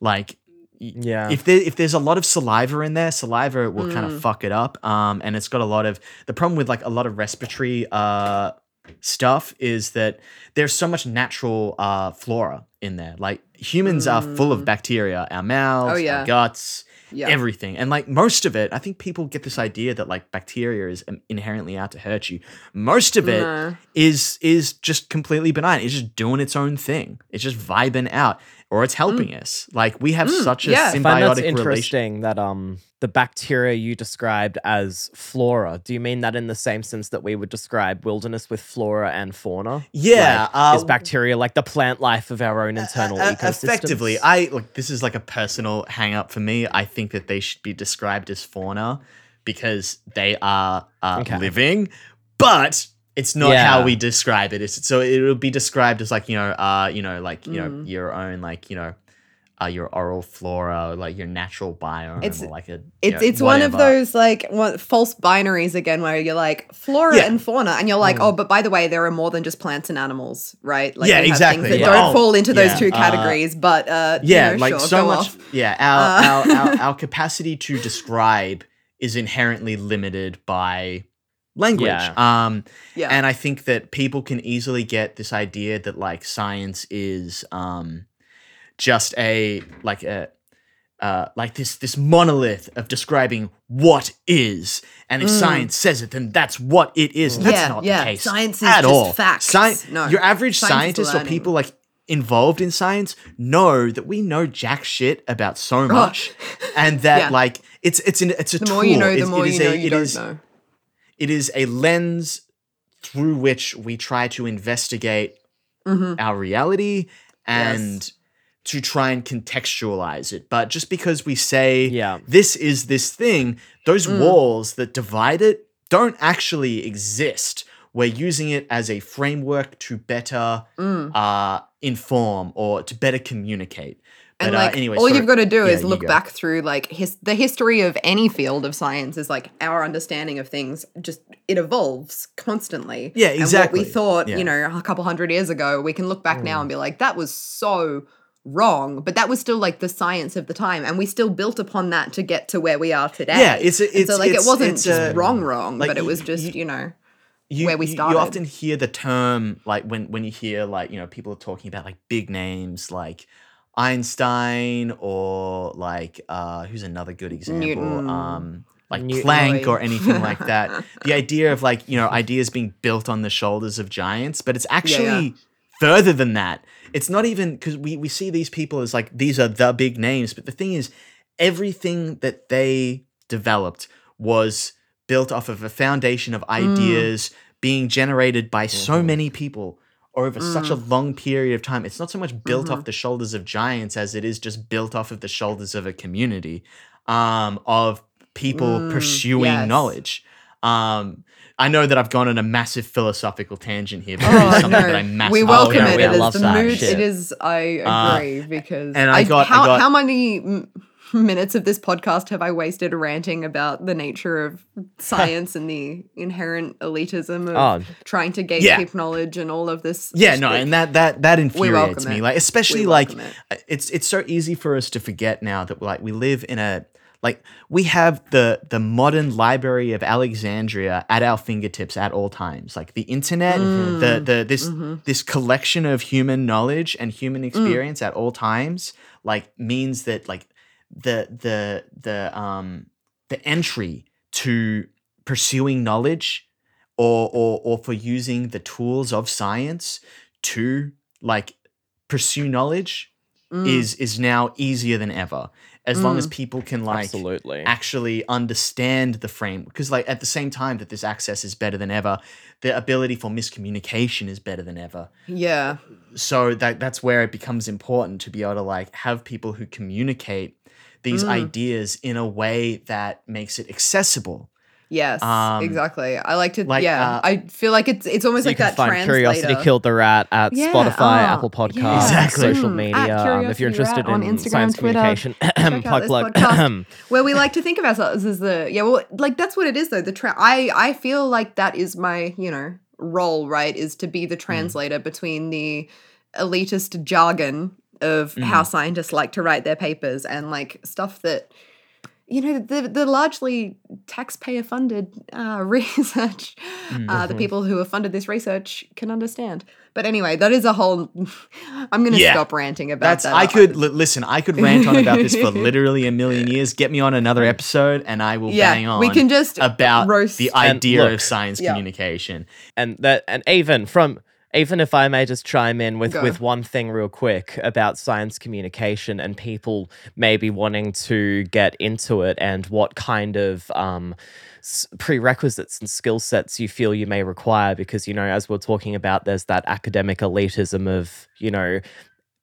like Yeah. if there if there's a lot of saliva in there, saliva will kind Mm. of fuck it up. Um, and it's got a lot of the problem with like a lot of respiratory uh stuff is that there's so much natural uh flora in there. Like humans are full of bacteria, our mouths, Mm. Oh, yeah. our guts, Yeah. everything. And like most of it, I think people get this idea that like bacteria is inherently out to hurt you. Most of it No. is is just completely benign. It's just doing its own thing. It's just vibing out, or it's helping us. Like we have Mm, such a yeah. I I find that's symbiotic relation. interesting that um the bacteria you described as flora. Do you mean that in the same sense that we would describe wilderness with flora and fauna? Yeah, Like, is uh, bacteria like the plant life of our own internal Uh, uh, effectively, I like this is like a personal hang up for me. I think that they should be described as fauna because they are uh, Okay. living, but it's not Yeah. how we describe it. It's, so it'll be described as like you know, uh, you know, like you know, Mm. your own like you know. Uh, your oral flora, like your natural biome, It's- like a you It's know, it's one of those like what, false binaries again, where you're like flora Yeah. Mm. and fauna, and you're like, oh, but by the way, there are more than just plants and animals, right? Like Yeah, exactly, Things that yeah. don't Oh, fall into those yeah, two uh, categories, but uh, you yeah know, like sure, so much off. yeah our, Uh, our, our our capacity to describe is inherently limited by language Yeah. um Yeah. and i think that people can easily get this idea that like science is um just a like a uh, like this this monolith of describing what is, and if Mm. science says it, then that's what it is. And that's Yeah, not yeah. the case Science is at just all. facts. Sci- No. your average Science scientist or people like involved in science know that we know jack shit about so much, and that. Yeah. like it's it's an it's a the tool. more you know, the more it is you know a- you it don't is- know. It is a lens through which we try to investigate hmm our reality and to try and contextualize it. But just because we say Yeah. this is this thing, those Mm. walls that divide it don't actually exist. We're using it as a framework to better Mm. uh, inform or to better communicate. And But, uh, like, anyway, all sorry. you've got to do Yeah, is look back through like his the history of any field of science is like our understanding of things just it evolves constantly. Yeah, And what exactly. we thought, Yeah. you know, a couple hundred years ago, we can look back now and be like, that was so wrong, but that was still like the science of the time, and we still built upon that to get to where we are today. Yeah, it's And it's so like it's- it wasn't just a- wrong, wrong, like, but it was just y- you know. you, where we you- started. You often hear the term like when when you hear like you know people are talking about like big names like Einstein or like uh who's another good example Newton. um like New- Planck or anything like that. The idea of like you know ideas being built on the shoulders of giants, but it's actually further than that. It's not even because we we see these people as like these are the big names, but the thing is, everything that they developed was built off of a foundation of ideas being generated by so many people over such a long period of time. It's not so much built off the shoulders of giants as it is just built off of the shoulders of a community um, of people Mm, pursuing yes. knowledge. Um, I know that I've gone on a massive philosophical tangent here, but Oh, it is something no. that I'm massively we welcome yeah, it. It is the mood. shit. It is. I Uh, agree because and I got- I how got- how many minutes of this podcast have I wasted ranting about the nature of science and the inherent elitism of Oh. trying to gatekeep Yeah. knowledge and all of this? Yeah, no, and that that that infuriates me. it. Like especially like uh, it's it's so easy for us to forget now that like we live in a like we have the the modern library of Alexandria at our fingertips at all times. Like the internet, Mm. the the this Mm-hmm. this collection of human knowledge and human Mm. experience at all times like means that like the the the um the entry to pursuing knowledge or or or for using the tools of science to like pursue knowledge Mm. is is now easier than ever as long as Mm. people can like Absolutely. actually understand the frame because like at the same time that this access is better than ever the ability for miscommunication is better than ever yeah, so that that's where it becomes important to be able to like have people who communicate these Mm. ideas in a way that makes it accessible yes, Um, exactly. I like to. like, yeah, uh, I feel like it's it's almost you like can that find. Curiosity Killed the Rat at Yeah, Spotify, oh, Apple Podcasts, yeah. Exactly. social Mm, media. Um, if you're interested on in Instagram, science Twitter. communication, Check out plug this plug. podcast. where we like to think of ourselves as the yeah well like that's what it is though the tra- i i feel like that is my you know role right is to be the translator between the elitist jargon of how scientists like to write their papers and like stuff that you know the the largely taxpayer funded uh, research uh, the people who have funded this research can understand. But anyway that is a whole i'm gonna Yeah. stop ranting about that's that i could li- listen i could rant on about this for literally a million years. Get me on another episode and i will Yeah, bang on we can just about roast- the idea look, of science yeah. communication. And that and even from even if I may just chime in with Go. with one thing real quick about science communication and people maybe wanting to get into it and what kind of um s- prerequisites and skill sets you feel you may require because you know as we're talking about there's that academic elitism of you know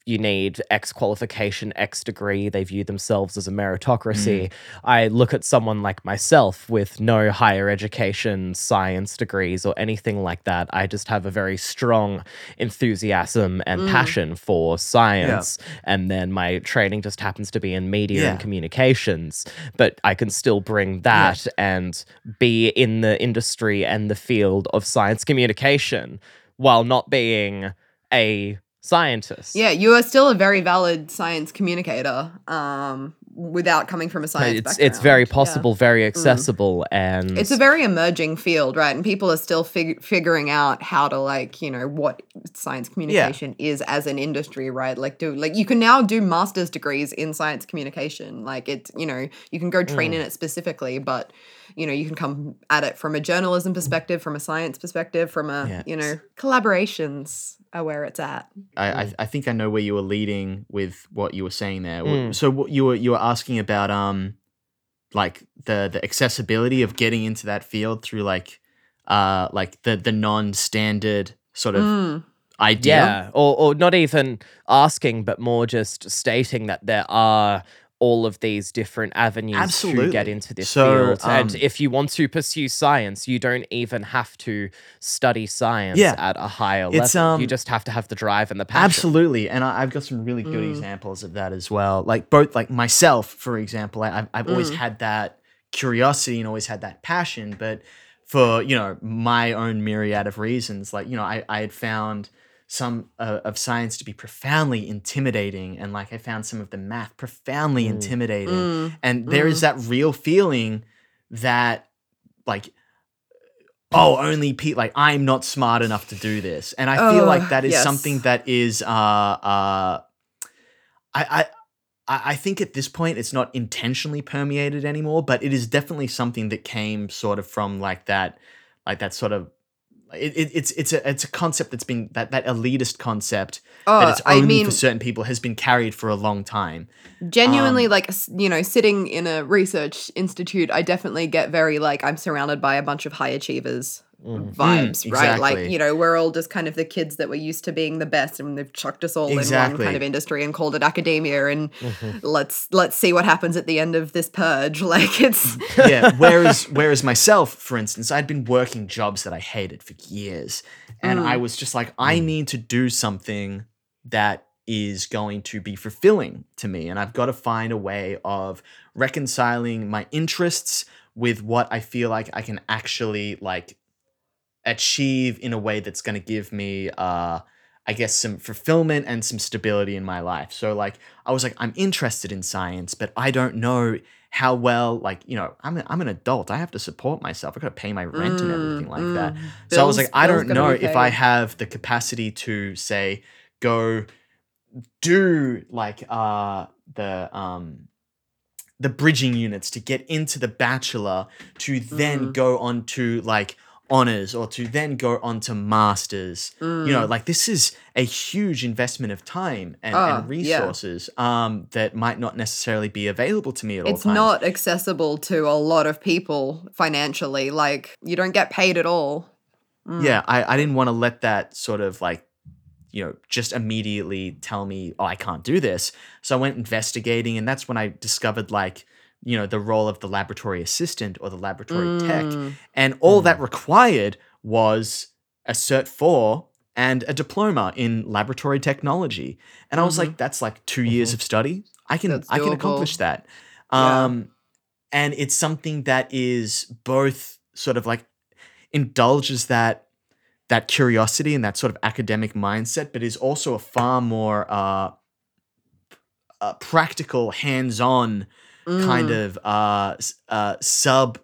you need X qualification, X degree. They view themselves as a meritocracy. Mm-hmm. I look at someone like myself with no higher education, science degrees, or anything like that. I just have a very strong enthusiasm and mm. passion for science. And then my training just happens to be in media and communications. But I can still bring that and be in the industry and the field of science communication while not being a scientist. Yeah, you are still a very valid science communicator um, without coming from a science it's it's background. very Yeah. possible, very mm. accessible, and It's a very emerging field, right? And people are still fig- figuring out how to like, you know, what science communication is as an industry, right? Like do like you can now do master's degrees in science communication. Like it's, you know, you can go train mm. in it specifically, but you know, you can come at it from a journalism perspective, from a science perspective, from a, Yeah. you know, collaborations are where it's at. I, I mm. I think I know where you were leading with what you were saying there. W- So what you were you were asking about um like the the accessibility of getting into that field through like uh like the the non-standard sort of Mm. idea. yeah, or or not even asking, but more just stating that there are all of these different avenues to get into this So, field. and um, if you want to pursue science, you don't even have to study science Yeah. at a higher level. you um, just have to have the drive and the passion. Absolutely, and I, I've got some really good Mm. examples of that as well. Like both, like myself, for example, I, I've I've always Mm. had that curiosity and always had that passion, but for you know my own myriad of reasons, like you know, I I had found some uh, of science to be profoundly intimidating, and like I found some of the math profoundly Mm. intimidating, Mm. and there is that real feeling that like oh only Pete like I'm not smart enough to do this and I feel like that is yes. something that is uh uh I I, I think at this point it's not intentionally permeated anymore, but it is definitely something that came sort of from like that, like that sort of. It, it, it's it's a it's a concept that's been that that elitist concept Oh, that it's I only mean- for certain people has been carried for a long time. Genuinely, Um, like you know, sitting in a research institute, I definitely get very like I'm surrounded by a bunch of high achievers Mm. vibes, right? Like you know, we're all just kind of the kids that were used to being the best, and they've chucked us all in one kind of industry and called it academia, and Mm-hmm. let's let's see what happens at the end of this purge. Like it's yeah. Whereas, whereas myself, for instance, I'd been working jobs that I hated for years, and I was just like, I need to do something that is going to be fulfilling to me, and I've got to find a way of reconciling my interests with what I feel like I can actually like achieve in a way that's going to give me uh I guess some fulfillment and some stability in my life. So like I was like I'm interested in science, but I don't know how well like, you know, I'm a, I'm an adult. I have to support myself. I got to pay my rent and everything like that. So I was like I bills don't know if I have the capacity to say go do like uh the um the bridging units to get into the bachelor to then Mm. go on to like honors or to then go on to masters you Mm. know like this is a huge investment of time and, Ah, and yeah. resources um that might not necessarily be available to me at all it's not accessible to a lot of people financially. Like you don't get paid at all. Mm. yeah I, I didn't want to let that sort of like you know just immediately tell me oh i can't do this so i went investigating and that's when i discovered like you know the role of the laboratory assistant or the laboratory tech. Mm. and all that required was a cert 4 and a diploma in laboratory technology. And i was like that's like 2 years of study? I can That's i can accomplish that. Yeah. um and it's something that is both sort of like indulges that that curiosity and that sort of academic mindset but is also a far more uh, uh practical hands-on kind Mm. of uh, uh, sub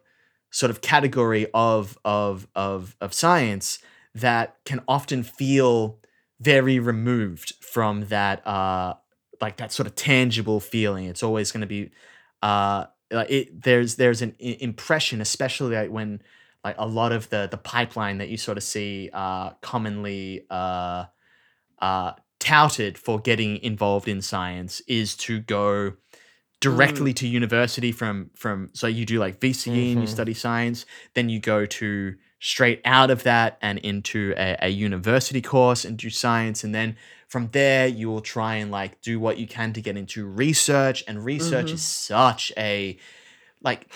sort of category of of of of science that can often feel very removed from that uh like that sort of tangible feeling it's always going to be uh like it there's there's an I- impression especially like when like a lot of the the pipeline that you sort of see uh commonly uh uh touted for getting involved in science is to go directly to university from from so you do like VCE and you Mhm. study science then you go to straight out of that and into a, a university course and do science and then from there you will try and like do what you can to get into research and research Mhm. is such a like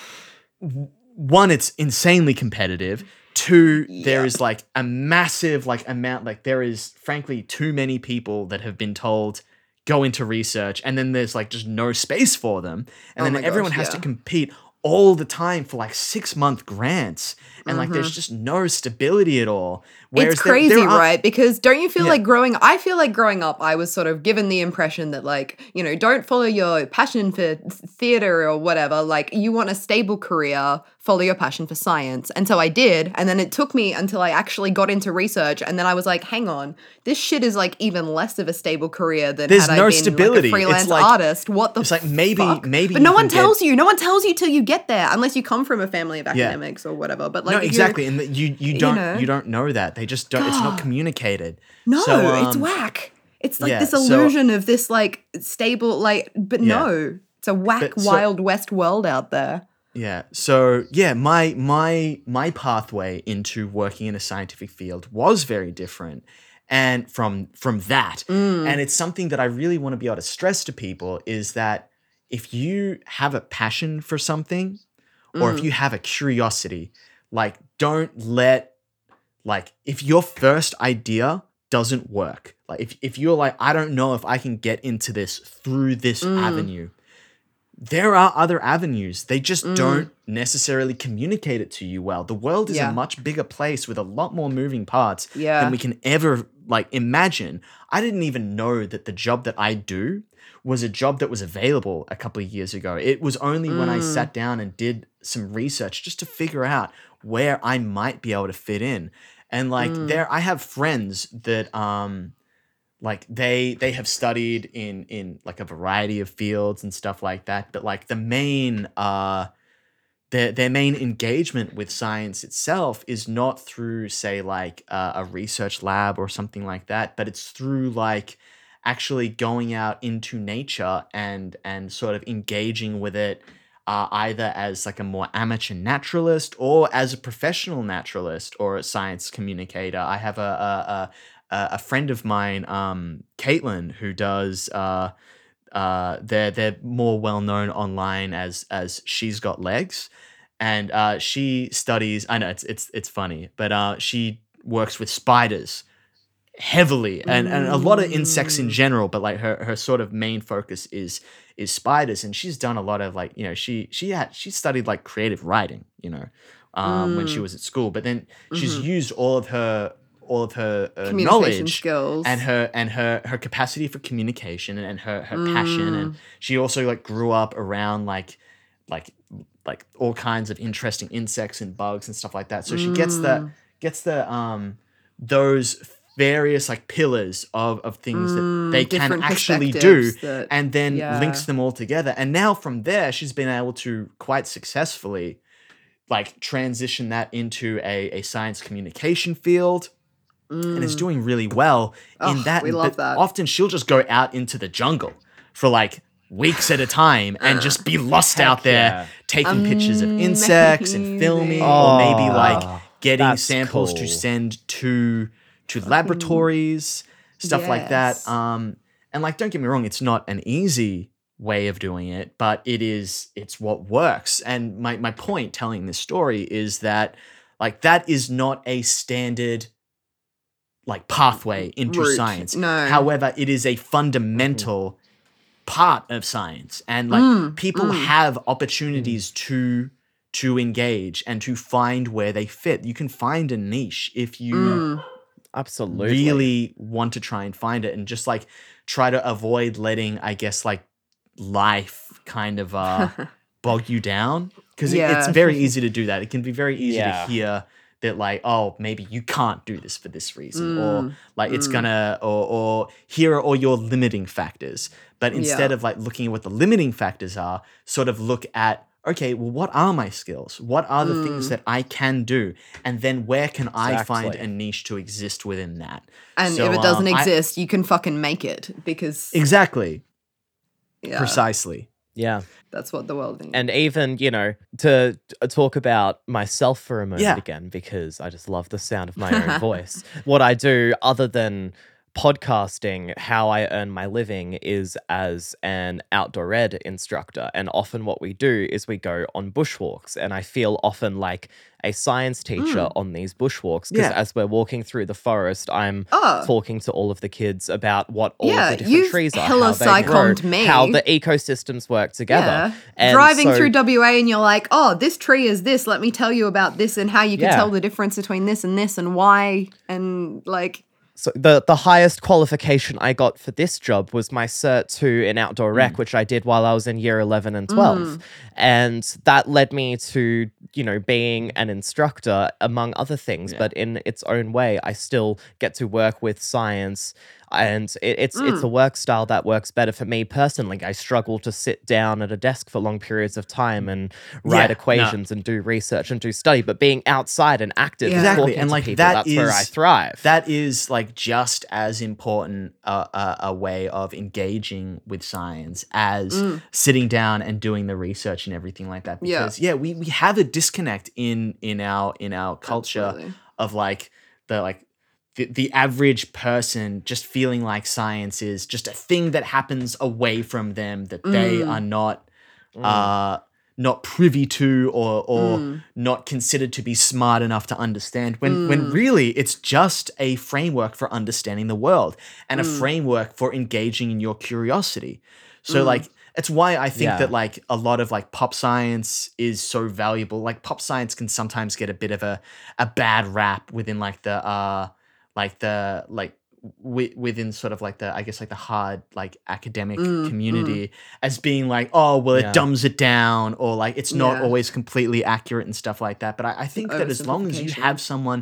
one it's insanely competitive two there Yeah. is like a massive like amount like there is frankly too many people that have been told go into research and then there's like just no space for them. And Oh then everyone gosh, has to compete all the time for like six month grants and like there's mm-hmm. just no stability at all Whereas it's crazy, there are- right? Because don't you feel Yeah. like growing I feel like growing up I was sort of given the impression that like, you know, don't follow your passion for theater or whatever, like you want a stable career, follow your passion for science. And so I did, and then it took me until I actually got into research and then I was like, hang on, this shit is like even less of a stable career than There's had no I been stability. like It's a freelance like- artist. What the it's like maybe- fuck? maybe But no one can get- tells you. No one tells you till you get there unless you come from a family of academics or whatever. But like no exactly and you you don't know. you don't know that they just don't it's not communicated No, So, it's um, whack. It's like yeah, this so- illusion of this like stable like but Yeah. no. It's a whack But so- wild west world out there. Yeah. So yeah, my my my pathway into working in a scientific field was very different and from from that. Mm. And it's something that I really want to be able to stress to people is that if you have a passion for something or Mm. if you have a curiosity, like don't let like if your first idea doesn't work, like if if you're like I don't know if I can get into this through this Mm. avenue, there are other avenues. They just Mm. don't necessarily communicate it to you well. The world is Yeah. a much bigger place with a lot more moving parts Yeah. than we can ever like imagine. I didn't even know that the job that I do was a job that was available a couple of years ago. It was only when I Mm. sat down and did some research just to figure out where I might be able to fit in. And like Mm. there I have friends that um like they they have studied in in like a variety of fields and stuff like that but like the main uh their their main engagement with science itself is not through say like uh, a research lab or something like that but it's through like actually going out into nature and and sort of engaging with it uh, either as like a more amateur naturalist or as a professional naturalist or a science communicator. I have a a, a, a friend of mine, um, Caitlin, who does. Uh, uh, they're they're more well known online as as she's got legs, and uh, she studies. I know it's it's it's funny, but uh, she works with spiders heavily and, and a lot of insects in general but like her her sort of main focus is is spiders and she's done a lot of like you know she she had she studied like creative writing you know um when she was at school but then she's used all of her all of her uh, knowledge skills. and her and her her capacity for communication and, her her passion and she also like grew up around like like like all kinds of interesting insects and bugs and stuff like that so she gets the gets the um those various like pillars of of things that mm, they can actually do that- and then yeah. links them all together and now from there she's been able to quite successfully like transition that into a, a science communication field and is mm. doing really well in Oh, that we love but that. often she'll just go out into the jungle for like weeks at a time and just be lost out there yeah. taking pictures of insects and filming or maybe like Oh, getting that's samples to send to to laboratories stuff like that um and like don't get me wrong it's not an easy way of doing it but it is it's what works. And my my point telling this story is that like that is not a standard like pathway into Route, science. No. however it is a fundamental part of science. And like Mm, people have opportunities to to engage and to find where they fit. You can find a niche if you Mm. Absolutely. really want to try and find it and just like try to avoid letting i guess like life kind of uh bog you down because Yeah. it's very easy to do that it can be very easy Yeah. to hear that like oh maybe you can't do this for this reason Mm, or like it's gonna or or here are all your limiting factors but instead Yeah. of like looking at what the limiting factors are sort of look at okay well what are my skills what are the things Mm. that i can do and then where can i find a niche to exist within that And So, if it doesn't um, I- exist, you can fucking make it because exactly yeah, precisely Yeah. that's what the world needs. And even, you know, to talk about myself for a moment Yeah. again, because I just love the sound of my own voice. What I do, other than podcasting, how I earn my living is as an outdoor ed instructor. And often what we do is we go on bushwalks. And I feel often like a science teacher mm. on these bushwalks because Yeah. as we're walking through the forest, I'm Oh. talking to all of the kids about what all Yeah, of the different you've trees are, hella how they grow, me. how the ecosystems work together. yeah. And Driving so- through WA and you're like, oh, this tree is this. Let me tell you about this and how you can tell the difference between this and this and why. And like, So the the highest qualification I got for this job was my cert two in outdoor Mm. rec, which I did while I was in year eleven and twelve, and that led me to you know being an instructor among other things. But in its own way, I still get to work with science, and it, it's Mm. it's a work style that works better for me personally. I struggle to sit down at a desk for long periods of time and write Yeah, no. equations and do research and do study. But being outside and active, and Exactly, and, to like, people, that that's where I thrive. that is like just as important a, a, a way of engaging with science as sitting down and doing the research and everything like that Mm. Yeah. because yeah, we, we have a disconnect in in our in our culture Absolutely. of like the like the, the average person just feeling like science is just a thing that happens away from them that they Mm. are not uh not privy to or or Mm. not considered to be smart enough to understand when when really it's just a framework for understanding the world and Mm. a framework for engaging in your curiosity so like it's why i think Yeah. that like a lot of like pop science is so valuable like pop science can sometimes get a bit of a a bad rap within like the uh like the like wi- within sort of like the i guess like the hard like academic Mm, community as being like oh well it Yeah. dumbs it down or like it's not Yeah. always completely accurate and stuff like that but i, I think that as long as you have someone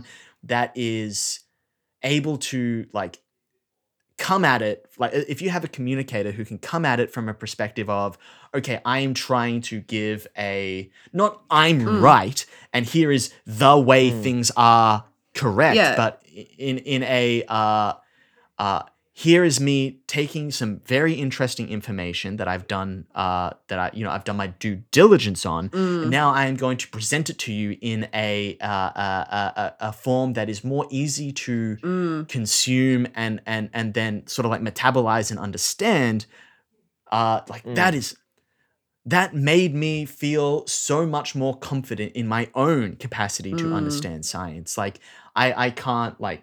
that is able to like come at it like if you have a communicator who can come at it from a perspective of okay i am trying to give a not i'm Mm. right and here is the way things are correct Yeah. but in in a uh uh here is me taking some very interesting information that I've done uh, that I you know I've done my due diligence on, Mm. and now I am going to present it to you in a uh, a, a, a- a form that is more easy to Mm. consume and and and then sort of like metabolize and understand. Uh, like that is that made me feel so much more confident in my own capacity to Mm. understand science. Like I I can't like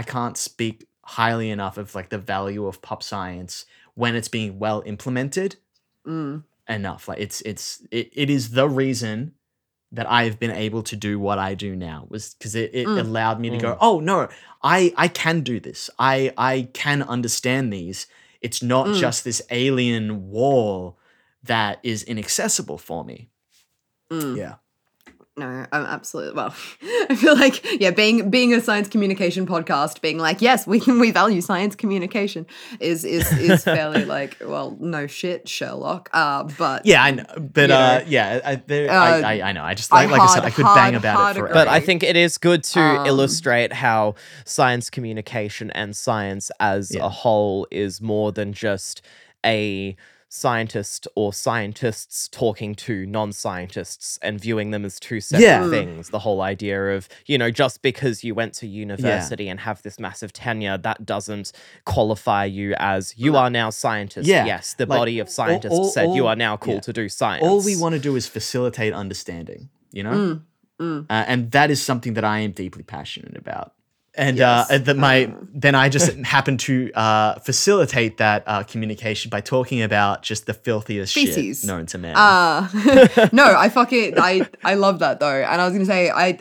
I can't speak highly enough of like the value of pop science when it's being well implemented Mm. enough. Like it's it's it, it is the reason that I've been able to do what I do now was because it, it Mm. allowed me to go, oh no, I I can do this. I I can understand these. It's not Mm. just this alien wall that is inaccessible for me. Mm. Yeah. No, I'm absolutely. Well, I feel like yeah, being being a science communication podcast, being like yes, we we value science communication is is is fairly like well, no shit, Sherlock. Uh, but Yeah, I know, but uh, know. yeah, I, there, Uh, I, I, I know. I just I like, like I said, I could hard- bang about it forever. But I think it is good to Um, illustrate how science communication and science as Yeah. a whole is more than just a scientist or scientists talking to non-scientists and viewing them as two separate Yeah. Mm. things the whole idea of you know just because you went to university and have this massive tenure that doesn't qualify you as you are now scientist Yeah, yes the like, body of scientists all- said you are now cool yeah. to do science all we want to do is facilitate understanding, you know? Mm, mm. Uh, and that is something that I am deeply passionate about. And Yes. uh, that my then I just happen to uh, facilitate that uh, communication by talking about just the filthiest Feces. shit known to man. Uh no, I fucking I I love that though. And I was gonna say I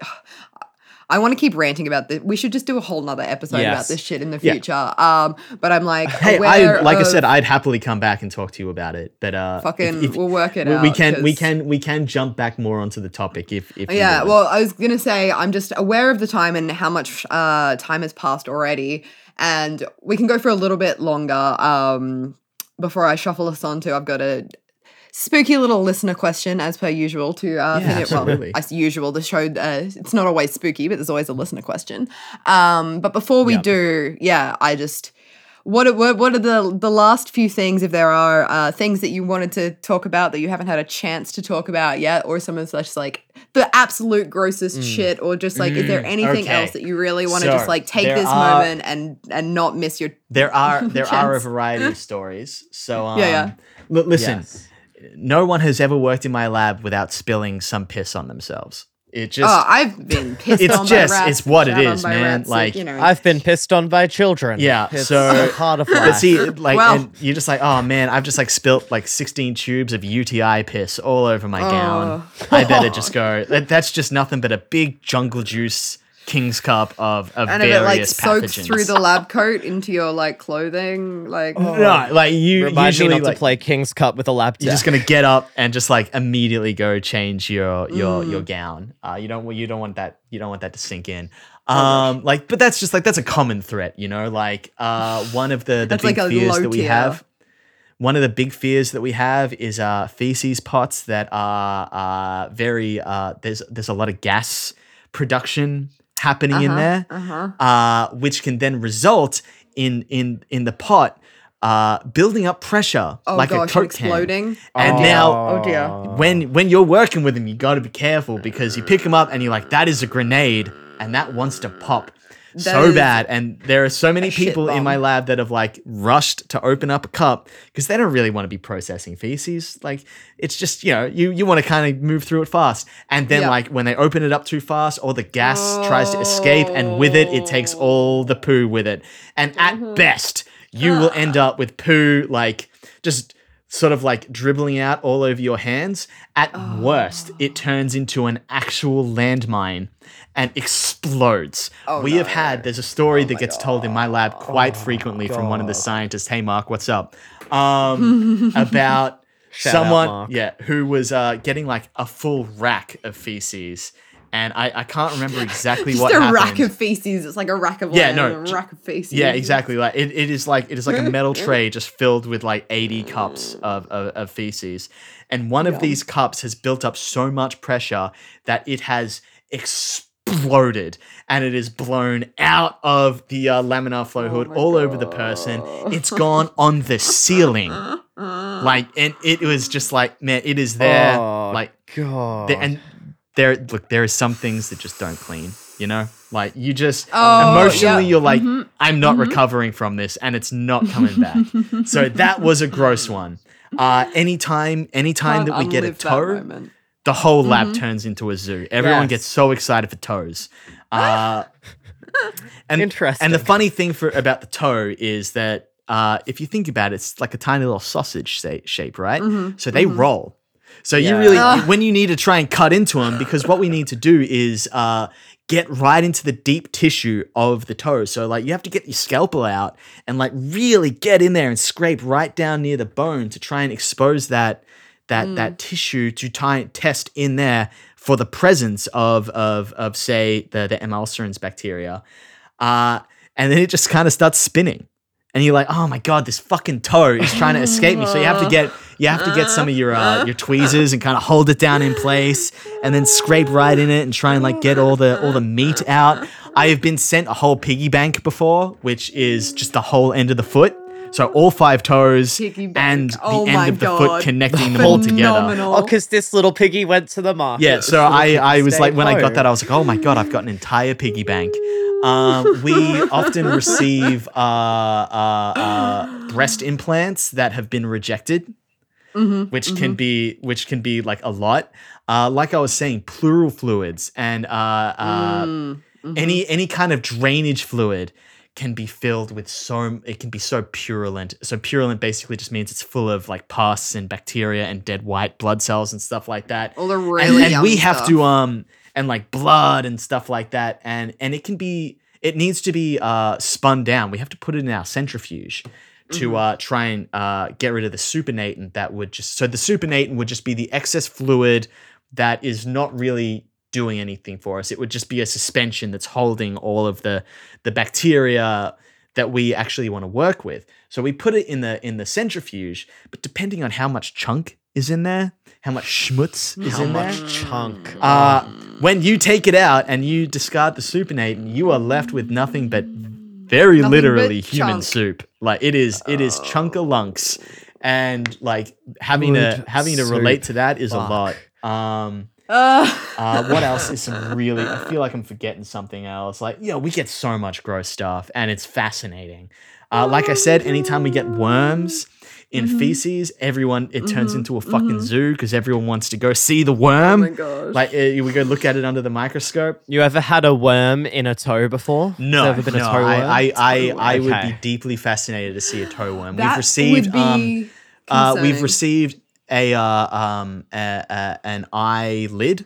I want to keep ranting about this. We should just do a whole nother episode about this shit in the Yeah. future. Um, but I'm like, hey, I like I said, I'd happily come back and talk to you about it. But uh, fucking, if- we'll work it we, out. we can we can we can jump back more onto the topic if if Yeah, well, I was gonna say I'm just aware of the time and how much uh, time has passed already, and we can go for a little bit longer. Um, before I shuffle us onto, I've got a spooky little listener question as per usual to uh, Yeah, finish. Well, absolutely. as usual, the show uh, it's not always spooky, but there's always a listener question. Um, but before we Yeah. do, yeah, I just. What are, what what are the the last few things, if there are uh, things that you wanted to talk about that you haven't had a chance to talk about yet, or some of such like the absolute grossest shit, or just like is there Mm, anything okay. else that you really want to So, just like take this are- moment and and not miss your there are there are a variety of stories. So um, Yeah, yeah. li- listen, Yes. No one has ever worked in my lab without spilling some piss on themselves. It just oh, I've been pissed on. It's on just- by rats. it's what it shat on is, by man, rats, like, you know. I've been pissed on by children. Yeah, it's so- a part of life. But see, like, Well- and you're just like, oh man, I've just like spilt like 16 tubes of UTI piss all over my gown. Oh. I better just go. That, that's just nothing but a big jungle juice king's cup of of and if various it like soaks pathogens. through the lab coat into your like clothing, like no, like you Remind usually me not like, to play King's Cup with a lap You're just gonna get up and just like immediately go change your your your gown. Uh, you don't you don't want that you don't want that to sink in. Um, like, but that's just like that's a common threat, you know. Like, uh, one of the the big like fears that we tier. have. One of the big fears that we have is uh, feces pots that are uh, very uh, there's there's a lot of gas production happening in there, uh-huh. uh, which can then result in in in the pot uh, building up pressure oh like gosh, a coke can. exploding. And oh, now- oh dear. When when you're working with them, you got to be careful because you pick them up and you're like, that is a grenade, and that wants to pop so is bad. And there are so many people in my lab that have like rushed to open up a cup because they don't really want to be processing feces. Like it's just you know you you want to kind of move through it fast, and then Yeah. like when they open it up too fast, all the gas tries to escape, and with it, it takes all the poo with it. And Mm-hmm. at best, you will end up with poo like just sort of like dribbling out all over your hands. At worst, it turns into an actual landmine and explodes. Oh, we no. have had there's a story that gets told in my lab quite frequently from one of the scientists. Hey Mark, what's up? Um about Shout someone Mark. yeah who was uh, getting like a full rack of feces and I, I can't remember exactly Just what a happened. rack of feces. It's like a rack of Yeah, no, a rack of feces. Yeah, exactly. Like it, it is like it is like a metal tray just filled with like 80 cups of, of, of feces. And one of these cups has built up so much pressure that it has exploded and it is blown out of the uh, laminar flow hood my all over the person. It's gone on the ceiling. Like and it was just like man, it is there Oh, like God. there, and there look there are some things that just don't clean you know like you just Oh, emotionally yeah. you're like Mhm. i'm not recovering from this and it's not coming back so that was a gross one uh anytime anytime that we get a Unlive that toe the whole lab turns into a zoo everyone Yes. gets so excited for toes uh and Interesting. and the funny thing for about the toe is that uh, if you think about it, it's like a tiny little sausage sa- shape, right? Mm-hmm, So they roll. So you really, when you need to try and cut into them, because what we need to do is uh, get right into the deep tissue of the toe. So like you have to get your scalpel out and like really get in there and scrape right down near the bone to try and expose that that Mm. that tissue to and test in there for the presence of of of say the the M. ulcerans bacteria. Uh, and then it just kind of starts spinning. And you're like, oh my god, this fucking toe is trying to escape me. So you have to get you have to get some of your uh, your tweezers and kind of hold it down in place, and then scrape right in it and try and like get all the all the meat out. I have been sent a whole piggy bank before, which is just the whole end of the foot. So all five toes and the Oh end of the God. foot connecting them all together. Oh, because this little piggy went to the market. Yeah, so I, I was stayed like, when I got that, I was like, oh my god, I've got an entire piggy bank. Um, we often receive uh, uh, uh, breast implants that have been rejected, Mhm, which can be which can be like a lot. Uh, like I was saying, pleural fluids and uh, uh, Mm, mhm. any any kind of drainage fluid can be filled with so it can be so purulent. So purulent basically just means it's full of like pus and bacteria and dead white blood cells and stuff like that all the and, really and we yum have to um and like blood and stuff like that and and it can be it needs to be uh spun down we have to put it in our centrifuge to Mm-hmm. uh try and uh get rid of the supernatant that would just so the supernatant would just be the excess fluid that is not really doing anything for us it would just be a suspension that's holding all of the the bacteria that we actually want to work with so we put it in the in the centrifuge but depending on how much chunk is in there how much schmutz is How in much there chunk? uh, when you take it out and you discard the supernatant, you are left with nothing but very Nothing literally but human chunk. soup. Like it is, it is chunkalunks, and like having to having to relate to that is Fuck. a lot. Um, Ugh. uh, what else is some really? I feel like I'm forgetting something else. Like, yeah, we get so much gross stuff, and it's fascinating. Uh, like I said, anytime we get worms in Mm-hmm. feces, everyone it turns into a fucking zoo because everyone wants to go see the worm. oh my gosh. Like uh, we go look at it under the microscope. You ever had a worm in a toe before? No, Has ever been no, a toe worm? I, I, I, I would be deeply fascinated to see a toe worm. that we've received, would be um, uh, we've received a, uh, um, a, a, an eyelid,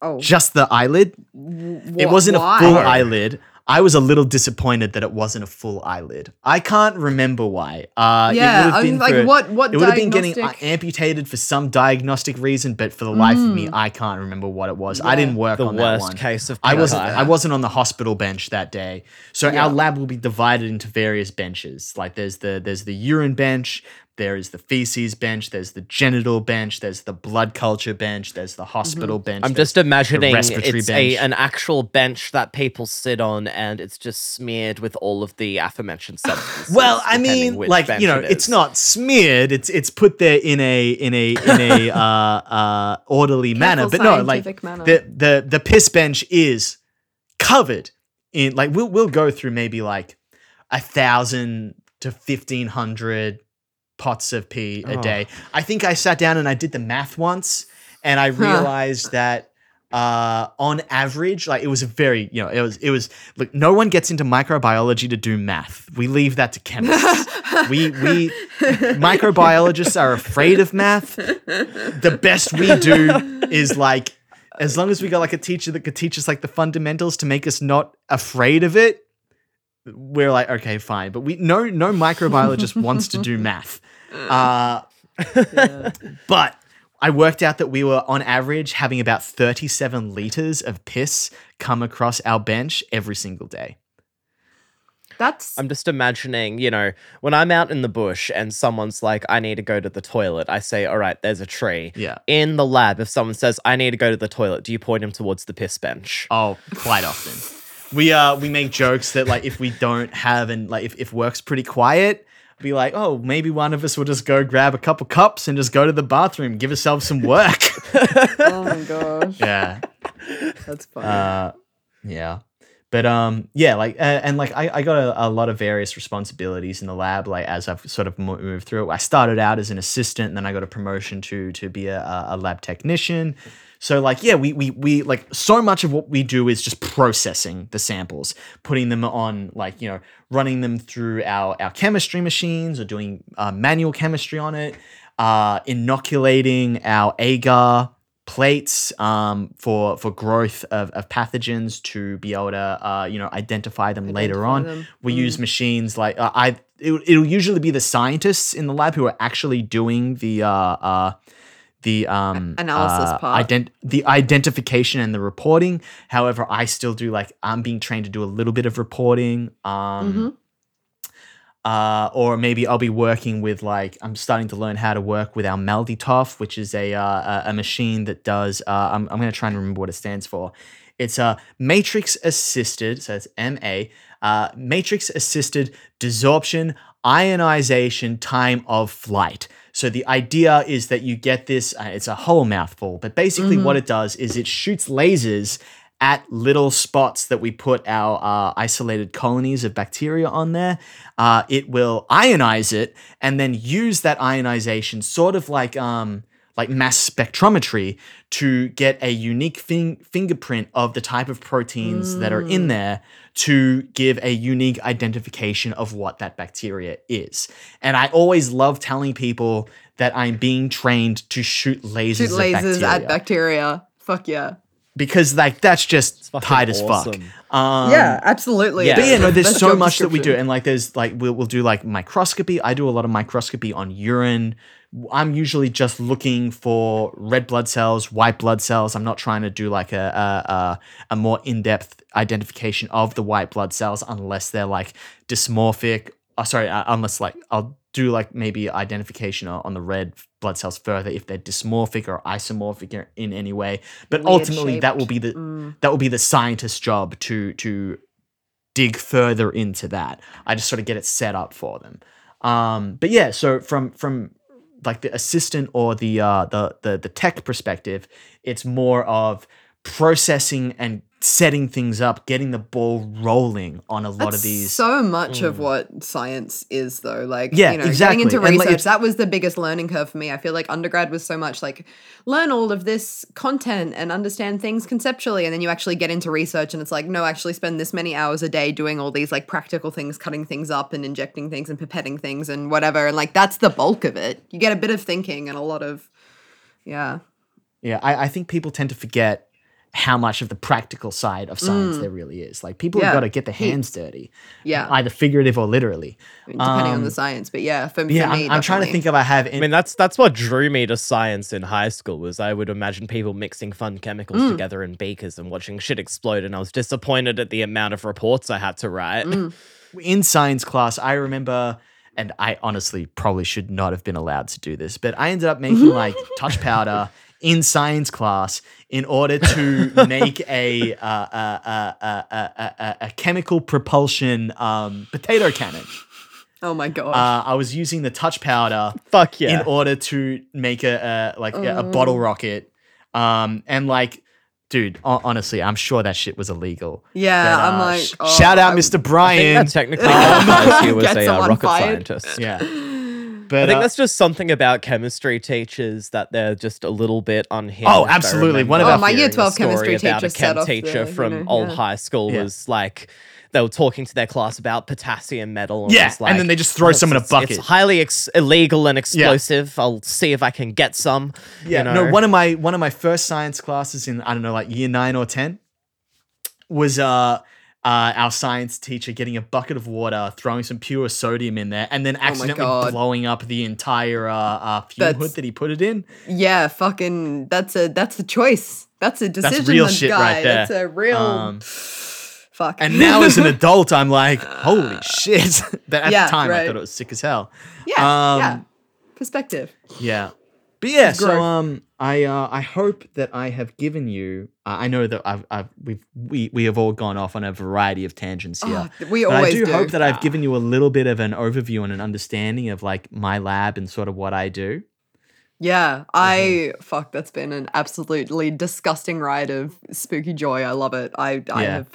oh just the eyelid. it wasn't why? a full eyelid. I was a little disappointed that it wasn't a full eyelid. I can't remember why. Uh, Yeah, it would I have was been like, for- what- what It would have been getting uh, amputated for some diagnostic reason, but for the life of me, I can't remember what it was. I didn't work the on that worst one. case of I wasn't. I wasn't on the hospital bench that day. So Yeah. our lab will be divided into various benches. Like there's the there's the urine bench, there is the feces bench, there's the genital bench, there's the blood culture bench, there's the hospital bench. I'm just imagining respiratory it's a, an actual bench that people sit on, and it's just smeared with all of the aforementioned substances. well, I mean, like you know, it it's not smeared. It's it's put there in a in a in a uh, uh, orderly manner. But no, like manner. the the the piss bench is covered in like we'll we'll go through maybe like a thousand to fifteen hundred pots of pee a Oh. day. I think I sat down and I did the math once, and I realized that uh on average like it was a very you know it was it was look no one gets into microbiology to do math. We leave that to chemists. We we microbiologists are afraid of math. The best we do is like as long as we got like a teacher that could teach us like the fundamentals to make us not afraid of it we're like okay fine. But we no no microbiologist wants to do math uh but I worked out that we were on average having about 37 liters of piss come across our bench every single day. That's I'm just imagining, you know, when I'm out in the bush and someone's like, I need to go to the toilet, I say, All right, there's a tree. Yeah. In the lab, if someone says, I need to go to the toilet, do you point them towards the piss bench? Oh, quite often. We uh we make jokes that like if we don't have and like if, if work's pretty quiet, be like, oh, maybe one of us will just go grab a couple cups and just go to the bathroom, give ourselves some work. oh my gosh, yeah. that's funny. Uh, yeah. But um, yeah, like uh, and like I, I got a, a lot of various responsibilities in the lab. Like as I've sort of moved through it, I started out as an assistant, and then I got a promotion to to be a, a a lab technician. So like yeah, we we we like so much of what we do is just processing the samples, putting them on like you know running them through our our chemistry machines or doing uh, manual chemistry on it, uh, inoculating our agar plates um, for for growth of, of pathogens to be able to uh, you know identify them later on. them. We use machines like uh, I. It, it'll usually be the scientists in the lab who are actually doing the uh, uh, the um, analysis uh, part. ident- the identification and the reporting. However, I still do like I'm being trained to do a little bit of reporting. Um, Mhm. uh, or maybe I'll be working with like I'm starting to learn how to work with our MALDI-TOF, which is a uh, a, a machine that does. Uh, I'm I'm going to try and remember what it stands for. It's a matrix assisted, so it's MA, uh, matrix assisted desorption ionization time of flight. So the idea is that you get this. Uh, it's a whole mouthful, but basically what it does is it shoots lasers at little spots that we put our uh, isolated colonies of bacteria on there. Uh, it will ionize it and then use that ionization, sort of like um, like mass spectrometry, to get a unique fin- fingerprint of the type of proteins that are in mm. there to give a unique identification of what that bacteria is. And I always love telling people that I'm being trained to shoot lasers, Shoot lasers at bacteria at bacteria. Fuck yeah. Because like that's just fucking tight as awesome. fuck. Um, yeah, absolutely. yeah. But yeah, no, there's so much that we do, and like there's like we'll we'll do like microscopy. I do a lot of microscopy on urine. I'm usually just looking for red blood cells, white blood cells. I'm not trying to do like a a, a, a more in depth identification of the white blood cells unless they're like dysmorphic. Oh, sorry, uh, unless like I'll do like maybe identification on the red blood cells further if they're dysmorphic or isomorphic in- any way. But Weird ultimately, that will be the Mm. that will be the scientist's job to to dig further into that. I just sort of get it set up for them. Um, but yeah, so from from like the assistant or the uh, the the the tech perspective, it's more of processing and setting things up, getting the ball rolling on a lot That's of these. so much of mm. what science is, though. Like, Yeah, you know, exactly. getting into And, like, research—that was the biggest learning curve for me. I feel like undergrad was so much like learn all of this content and understand things conceptually, and then you actually get into research, and it's like, no, actually spend this many hours a day doing all these like practical things, cutting things up and injecting things and pipetting things and whatever. And like, that's the bulk of it. You get a bit of thinking and a lot of, yeah. Yeah, I, I think people tend to forget how much of the practical side of science there really is. Like people have Mm. Got to get their hands dirty, Yeah. either figurative or literally. depending on Um, the science. But yeah, for, Yeah, for me, I'm, I'm trying to think if I have. I mean, that's that's what drew me to science in high school. Was I would imagine people mixing fun chemicals Mm. together in beakers and watching shit explode, and I was disappointed at the amount of reports I had to write. Mm. in science class, I remember, and I honestly probably should not have been allowed to do this, but I ended up making like touch powder in science class in order to make a uh, uh, uh, uh, uh, uh, a chemical propulsion um, potato cannon. oh my god. Uh, I was using the touch powder Fuck yeah! in order to make a, a like a, a bottle rocket, um, and like. Dude, honestly, I'm sure that shit was illegal. Yeah, But, I'm uh, like, oh, shout out, I- Mr. I think Brian. that technically qualifies you as a uh, rocket fired. scientist. yeah, I think uh, that's just something about chemistry teachers that they're just a little bit unhinged. Oh, absolutely. One of remember our- Oh, my year 12 chemistry story about teacher a set chem off teacher the, you from know, old yeah. high school Yeah. was like they were talking to their class about potassium metal. And Yeah, was and then they just throw some in a bucket." It's highly ex- illegal and explosive. I'll see if I can get some. Yeah, you know? no. One of my one of my first science classes in I don't know like year nine or ten was uh uh, our science teacher getting a bucket of water, throwing some pure sodium in there, and then accidentally Oh blowing up the entire uh, uh, fuel That's- hood that he put it in. Yeah, fucking. That's a that's a choice. That's a decision. That's real that shit guy. right there. That's a real. Um, fuck. And now, as an adult, I'm like, holy shit! but at Yeah, the time, I thought it was sick as hell. yeah, um, yeah. Perspective. Yeah. But yeah, so um, I uh, I hope that I have given you. Uh, I know that I've, I've we've we we have all gone off on a variety of tangents here. Oh, we But always I do, do. hope that I've given you a little bit of an overview and an understanding of like my lab and sort of what I do. Yeah, I fuck. That's been an absolutely disgusting ride of spooky joy. I love it. I I Yeah. have.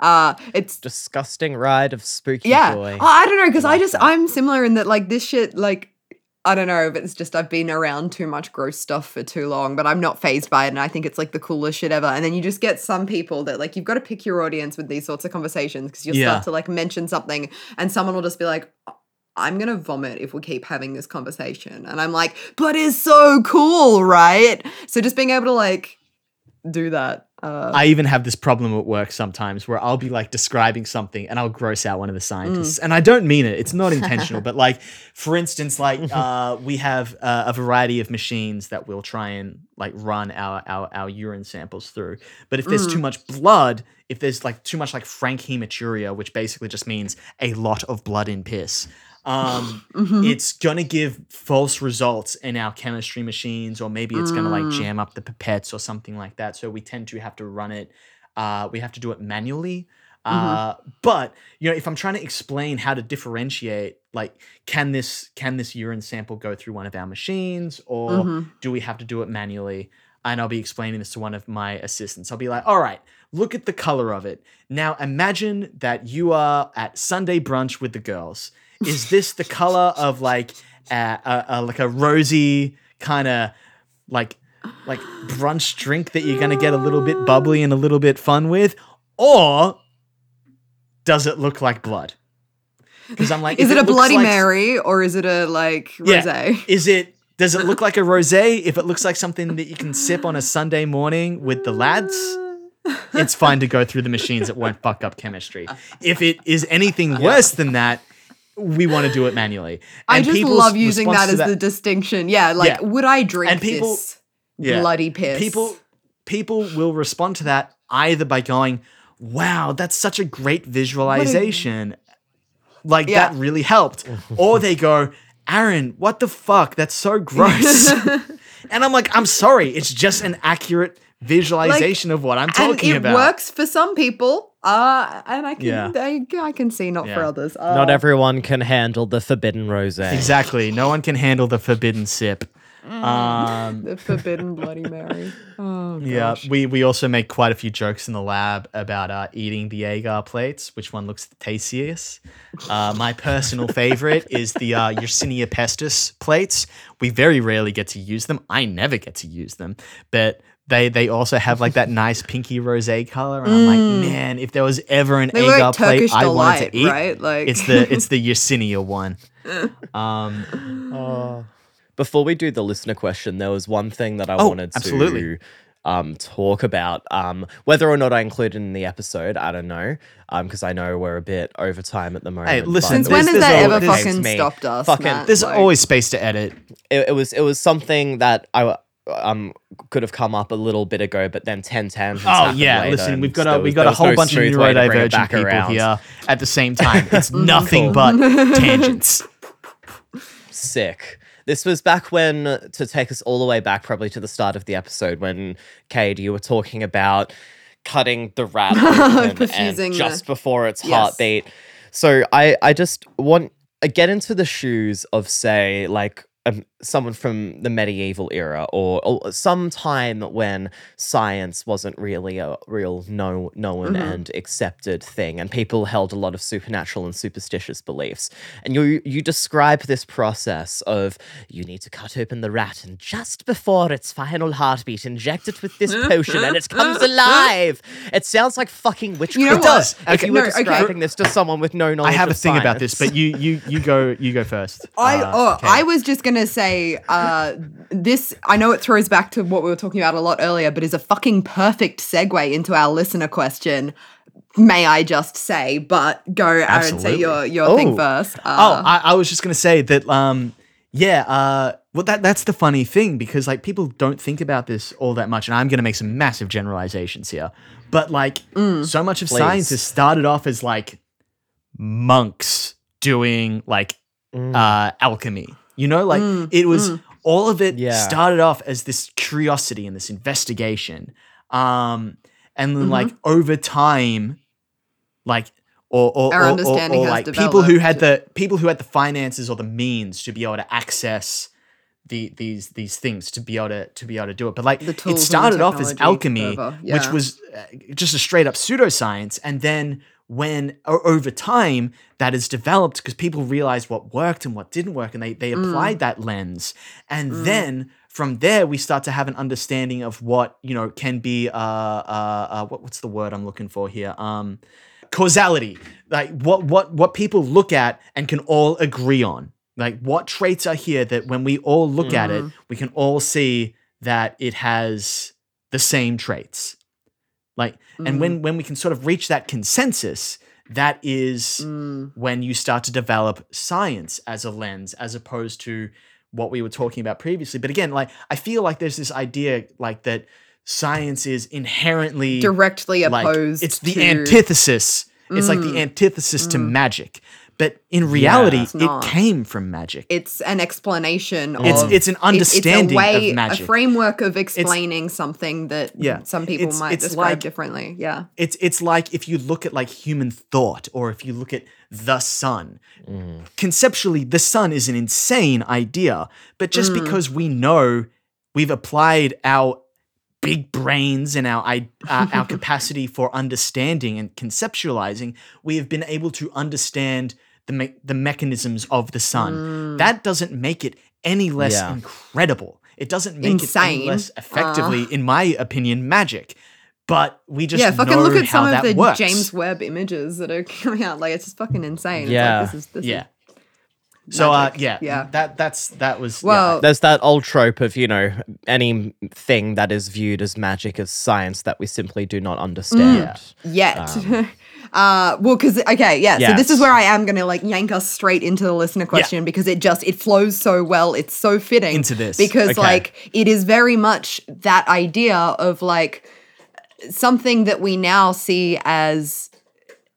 Uh, it's Disgusting ride of spooky yeah. joy. Oh, I don't know because I Like just that. I'm similar in that like this shit like I don't know if it's just I've been around too much gross stuff for too long, but I'm not phased by it, and I think it's like the coolest shit ever. And then you just get some people that like you've got to pick your audience with these sorts of conversations because you'll Yeah. start to like mention something, and someone will just be like. Oh, I'm gonna vomit if we keep having this conversation. And I'm like, but it's so cool, right? So just being able to like do that. Uh, I even have this problem at work sometimes where I'll be like describing something and I'll gross out one of the scientists. Mm. And I don't mean it. It's not intentional. but like, for instance, like uh, we have uh, a variety of machines that we'll try and like run our, our, our urine samples through. But if there's too Mm. much blood, if there's like too much like frank hematuria, which basically just means a lot of blood in piss, um, mhm. it's gonna give false results in our chemistry machines, or maybe it's gonna like Mm. jam up the pipettes or something like that. So we tend to have to run it. Uh, we have to do it manually. Uh, but you know, if I'm trying to explain how to differentiate, like, can this can this urine sample go through one of our machines, or Mhm. do we have to do it manually? And I'll be explaining this to one of my assistants. I'll be like, all right, look at the color of it. Now imagine that you are at Sunday brunch with the girls. Is this the color of like a, a, a like a rosy kind of like like brunch drink that you're gonna get a little bit bubbly and a little bit fun with, or does it look like blood? Because I'm like, is if it a Bloody like- Mary or is it a like Yeah. rosé? Is it? Does it look like a rosé? If it looks like something that you can sip on a Sunday morning with the lads, it's fine to go through the machines. It won't fuck up chemistry. If it is anything worse than that, we want to do it manually. I just love using that as the distinction. Yeah, like Yeah. would I drink And people- this Yeah. bloody piss? people people will respond to that either by going, "Wow, that's such a great visualization." Like Yeah. that really helped. or they go, "Aaron, what the fuck? That's so gross." and I'm like, "I'm sorry. It's just an accurate visualization of what I'm and talking it about." It works for some people. Uh, and I can Yeah. I, I can see not for others. Uh, Not everyone can handle the forbidden rosé. Exactly. No one can handle the forbidden sip. Um, the forbidden Bloody Mary. Oh Yeah, we we also make quite a few jokes in the lab about uh, eating the agar plates. Which one looks the tastiest? Uh, my personal favorite is the uh, Yersinia pestis plates. We very rarely get to use them. I never get to use them, but they they also have like that nice pinky rosé color. And I'm like, man, if there was ever an Mm. They agar work plate Turkish I wanted delight, to eat, right? Like it's the it's the Yersinia one. Um, Oh. Before we do the listener question, there was one thing that I Oh, wanted to absolutely. um, talk about. Um, whether or not I included in the episode, I don't know, because I know we're a bit over time at the moment. Hey, listen, Since when there's- has that ever fucking me. stopped us? Fucking- Matt? there's Like- always space to edit. it, it was it was something that I um could have come up a little bit ago, but then ten tangents. Oh yeah, later, listen, we've got a we've got a whole no bunch of smooth way to neurodivergent people around. here at the same time. It's nothing but tangents. Sick. This was back when, to take us all the way back, probably to the start of the episode, when Cade, you were talking about cutting the rat open and Perfusing the- just before its Yes. heartbeat. So I, I just want I get into the shoes of say like um, someone from the medieval era or, or some time when science wasn't really a real no, known Mhm. and accepted thing and people held a lot of supernatural and superstitious beliefs and you you describe this process of you need to cut open the rat and just before its final heartbeat inject it with this potion and it comes alive it sounds like fucking witchcraft You know It does. if you were No, okay. describing this to someone with no knowledge I have a of thing about this, but you you you go you go first. I Uh, oh, okay. I was just gonna say uh, this. I know it throws back to what we were talking about a lot earlier, but is a fucking perfect segue into our listener question. may I just say, but go, Aaron, Absolutely. say your, your Oh. thing first. Oh, Uh, I, I was just gonna say that. Um, yeah. Uh, well, that that's the funny thing because like people don't think about this all that much, and I'm gonna make some massive generalizations here. But like, Mm. so much of Please. science has started off as like monks doing like Mm. uh, alchemy. You know, like Mm, it was all of it Yeah. started off as this curiosity and this investigation. Um, and then Mhm. like over time, like or or, Our or- or- understanding or, has like people who had the people who had the finances or the means to be able to access the these these things to be able to to be able to do it. But like it tools and the started off as alchemy, whatever. which was uh, just a straight up pseudoscience, and then when over time that is developed because people realized what worked and what didn't work and they they Mm. applied that lens. And then from there we start to have an understanding of what you know can be uh uh, uh what, what's the word i'm looking for here? Um causality. Like what what what people look at and can all agree on. Like what traits are here that when we all look at it we can all see that it has the same traits like and Mm. when when we can sort of reach that consensus that is mm, when you start to develop science as a lens as opposed to what we were talking about previously but again like i feel like there's this idea like that science is inherently directly like opposed it's the to, antithesis it's like the Mm. antithesis to Mm. magic but in reality It's it came from magic It's an explanation it's of it's an it- understanding it's a way, of magic a framework of explaining something that Yeah. some people It's- might it's describe like- differently. Yeah. it's it's like if you look at like human thought or if you look at the sun Mm. conceptually the sun is an insane idea but just Mm. because we know we've applied our big brains and our uh, our capacity for understanding and conceptualizing we have been able to understand the me- the mechanisms of the sun Mm. that doesn't make it any less Yeah. incredible it doesn't make it any less effectively in my opinion magic but we just yeah, fucking know look at some of the works. James Webb images that are coming out. Like it's just fucking insane. Yeah. It's like, this is, this yeah Is so uh yeah Yeah. that that's that was yeah. well, There's that old trope of, you know, anything that is viewed as magic as science that we simply do not understand. yet. Um, uh, well, because okay, yeah. So this is where I am gonna like yank us straight into the listener question because it just it flows so well. It's so fitting Into this. because Okay. like it is very much that idea of like something that we now see as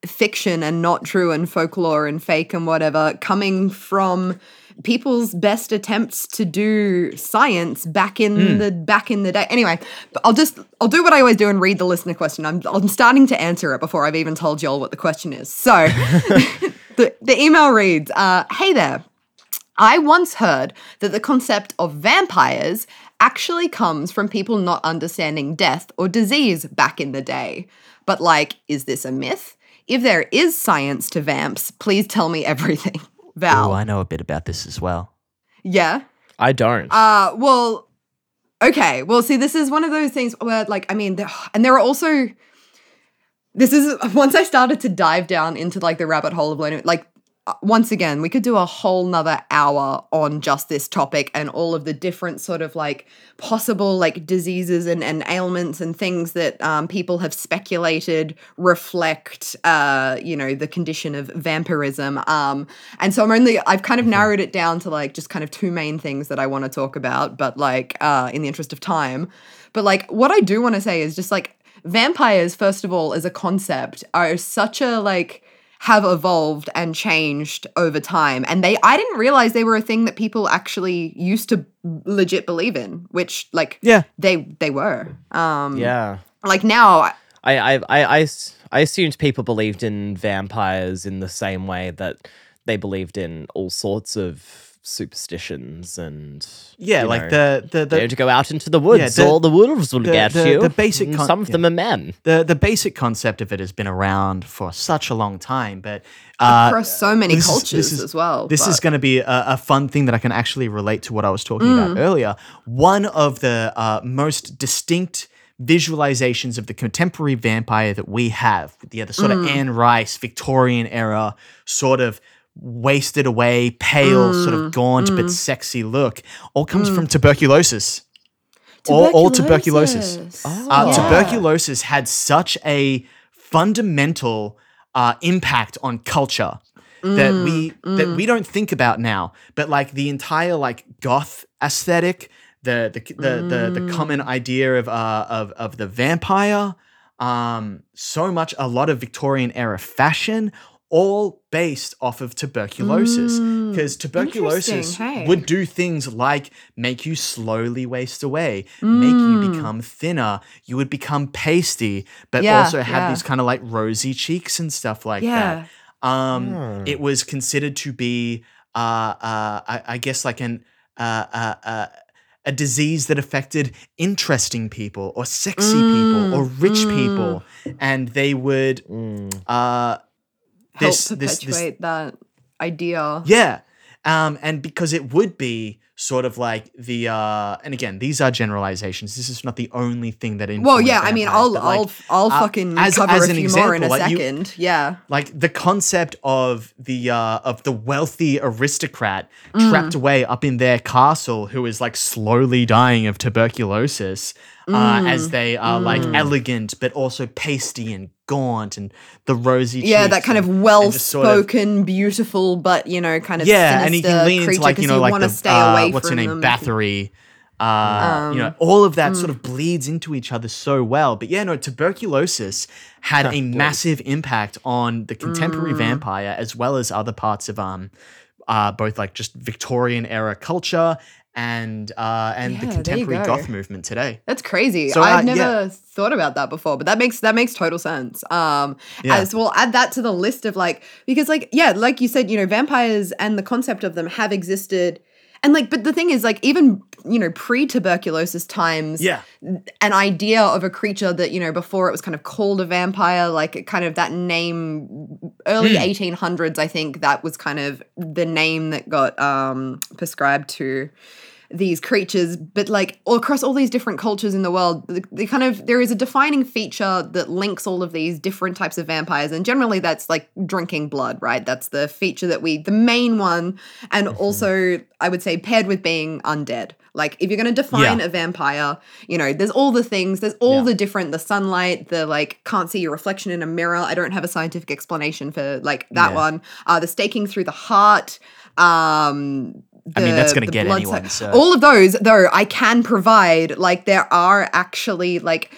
fiction and not true and folklore and fake and whatever coming from people's best attempts to do science back in the back in the day. Anyway i'll just i'll do what i always do and read the listener question. I'm, I'm starting to answer it before i've even told y'all what the question is. So the, the email reads uh, hey there. I once heard that the concept of vampires actually comes from people not understanding death or disease back in the day. But, like, is this a myth? If there is science to vamps, please tell me everything. Val. Oh, I know a bit about this as well. yeah. I don't. Uh, well, okay. Well, see, this is one of those things where, like, I mean, there, and there are also. This is once I started to dive down into like the rabbit hole of learning, like once again, we could do a whole nother hour on just this topic and all of the different sort of like possible like diseases and, and ailments and things that um, people have speculated reflect, uh, you know, the condition of vampirism. Um, and so I'm only, I've kind of narrowed it down to like just kind of two main things that I want to talk about, but like uh, in the interest of time. But like what I do want to say is just like vampires, first of all, as a concept, are such a like, have evolved and changed over time and they i didn't realize they were a thing that people actually used to legit believe in which like Yeah. they they were um yeah. like now I—I—I—I assumed people believed in vampires in the same way that they believed in all sorts of superstitions and Yeah, like know, the the they the, had to go out into the woods. the- all the wolves will the- get the- you. the basic con- some of yeah. them are men. the the basic concept of it has been around for such a long time, but uh, across so many this is- cultures this is- as well This is going to be a, a fun thing that I can actually relate to what I was talking Mm. about earlier. One of the uh, most distinct visualizations of the contemporary vampire that we have, the other sort Mm. of Anne Rice Victorian era sort of wasted away, pale, sort Mm. of gaunt but sexy look, all comes from tuberculosis. All, all tuberculosis. Tuberculosis. Oh. Uh, Yeah. Tuberculosis had such a fundamental uh, impact on culture that we that we don't think about now. But like the entire like goth aesthetic, the the the the, the common idea of uh of of the vampire, um, so much a lot of Victorian era fashion. All based off of tuberculosis, because tuberculosis hey. would do things like make you slowly waste away, make you become thinner, you would become pasty, but Yeah, also have yeah. these kind of like rosy cheeks and stuff like Yeah. that. Um, Hmm. it was considered to be, uh, uh, I, I guess, like an uh, uh, uh, a disease that affected interesting people or sexy people or rich people, and they would Mm. uh, Help this this this perpetuate that idea. yeah. Um, and because it would be sort of like the uh, and again, these are generalizations. This is not the only thing that Well, yeah, I mean, I'll like, I'll I'll uh, fucking as- cover as a few more in a example, like, you- second. yeah. like the concept of the uh of the wealthy aristocrat Mm. trapped away up in their castle who is like slowly dying of tuberculosis uh, Mm. as they are like elegant but also pasty and gaunt and the rosy Yeah, that kind of well and just sort of- spoken, beautiful, but you know, kind of yeah, and you can lean into like you know like want to stay uh, what's her name. Bathory. Uh, you know, Um, all of that mm. sort of bleeds into each other so well. But yeah, no, tuberculosis had a massive impact on the contemporary Mm. vampire as well as other parts of um, uh, both like just Victorian era culture and uh, and Yeah, the contemporary go. goth movement today. That's crazy. So, I've uh, never yeah. thought about that before, but that makes that makes total sense. Um Yeah. as well add that to the list of like because like yeah, like you said, you know, vampires and the concept of them have existed and like but the thing is like even you know pre-tuberculosis times Yeah. an idea of a creature that you know before it was kind of called a vampire like kind of that name early Hmm. 1800s i think that was kind of the name that got um prescribed to these creatures but like all across all these different cultures in the world the, the kind of there is a defining feature that links all of these different types of vampires and generally that's like drinking blood right that's the feature that we the main one and also i would say paired with being undead like if you're going to define Yeah. a vampire you know there's all the things there's all Yeah. the different the sunlight the like can't see your reflection in a mirror i don't have a scientific explanation for like that Yeah. one uh the staking through the heart um I mean, that's gonna get anyone, so- all of those though i can provide like there are actually like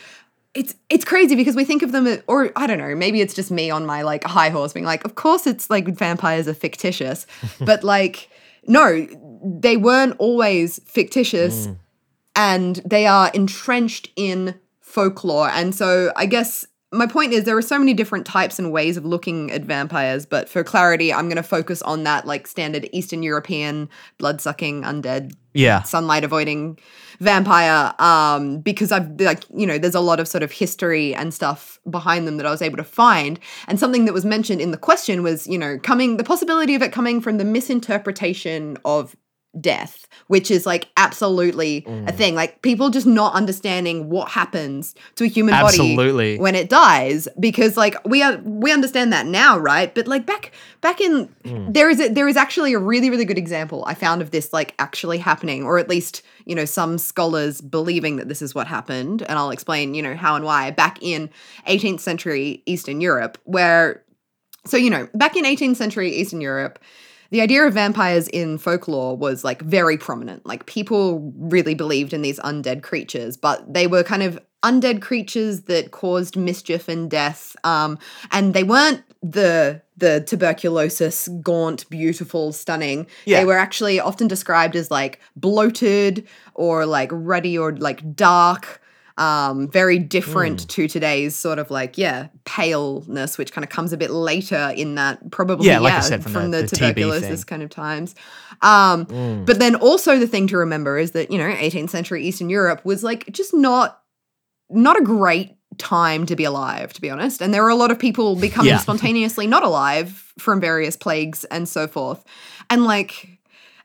it's it's crazy because we think of them as, or I don't know, maybe it's just me on my like high horse being like, of course it's like vampires are fictitious. but like no, they weren't always fictitious mm. and they are entrenched in folklore. And so I guess my point is there are so many different types and ways of looking at vampires, but for clarity, I'm going to focus on that like standard Eastern European blood sucking undead Yeah. sunlight avoiding vampire um because i've like you know there's a lot of sort of history and stuff behind them that i was able to find and something that was mentioned in the question was you know coming the possibility of it coming from the misinterpretation of death which is like absolutely a mm. thing. Like people just not understanding what happens to a human Absolutely. body when it dies because like we are we understand that now right? But like back back in mm. there is a, there is actually a really really good example i found of this like actually happening or at least you know some scholars believing that this is what happened. And i'll explain you know how and why. Back in 18th century eastern europe where so you know back in 18th century eastern europe the idea of vampires in folklore was like very prominent. Like people really believed in these undead creatures, but they were kind of undead creatures that caused mischief and death. Um, and they weren't the the tuberculosis, gaunt, beautiful, stunning. Yeah. They were actually often described as like bloated or like ruddy or like dark um very different Hmm. to today's sort of like yeah paleness which kind of comes a bit later in that probably Yeah, yeah, like I said, from the- the, the tuberculosis kind of times um Mm. but then also the thing to remember is that you know 18th century eastern europe was like just not not a great time to be alive to be honest and there were a lot of people becoming Yeah. spontaneously not alive from various plagues and so forth and like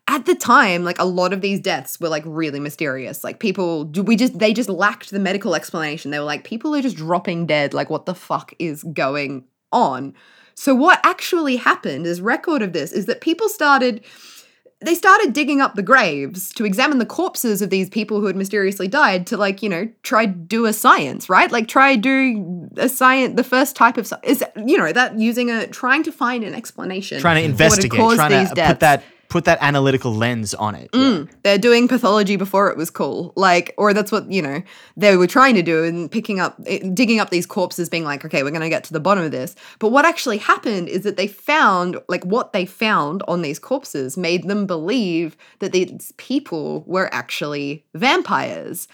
at the time like a lot of these deaths were like really mysterious. Like people do we just they just lacked the medical explanation. They were like people are just dropping dead. Like what the fuck is going on? So what actually happened is record of this is that people started they started digging up the graves to examine the corpses of these people who had mysteriously died to like you know try do a science right? Like try do a science the first type of is you know that using a trying to find an explanation trying to for what had investigate, trying these to deaths. put that put that analytical lens on it. Yeah. they're doing pathology before it was cool like or that's what you know they were trying to do and picking up digging up these corpses being like okay we're going to get to the bottom of this but what actually happened is that they found like what they found on these corpses made them believe that these people were actually vampires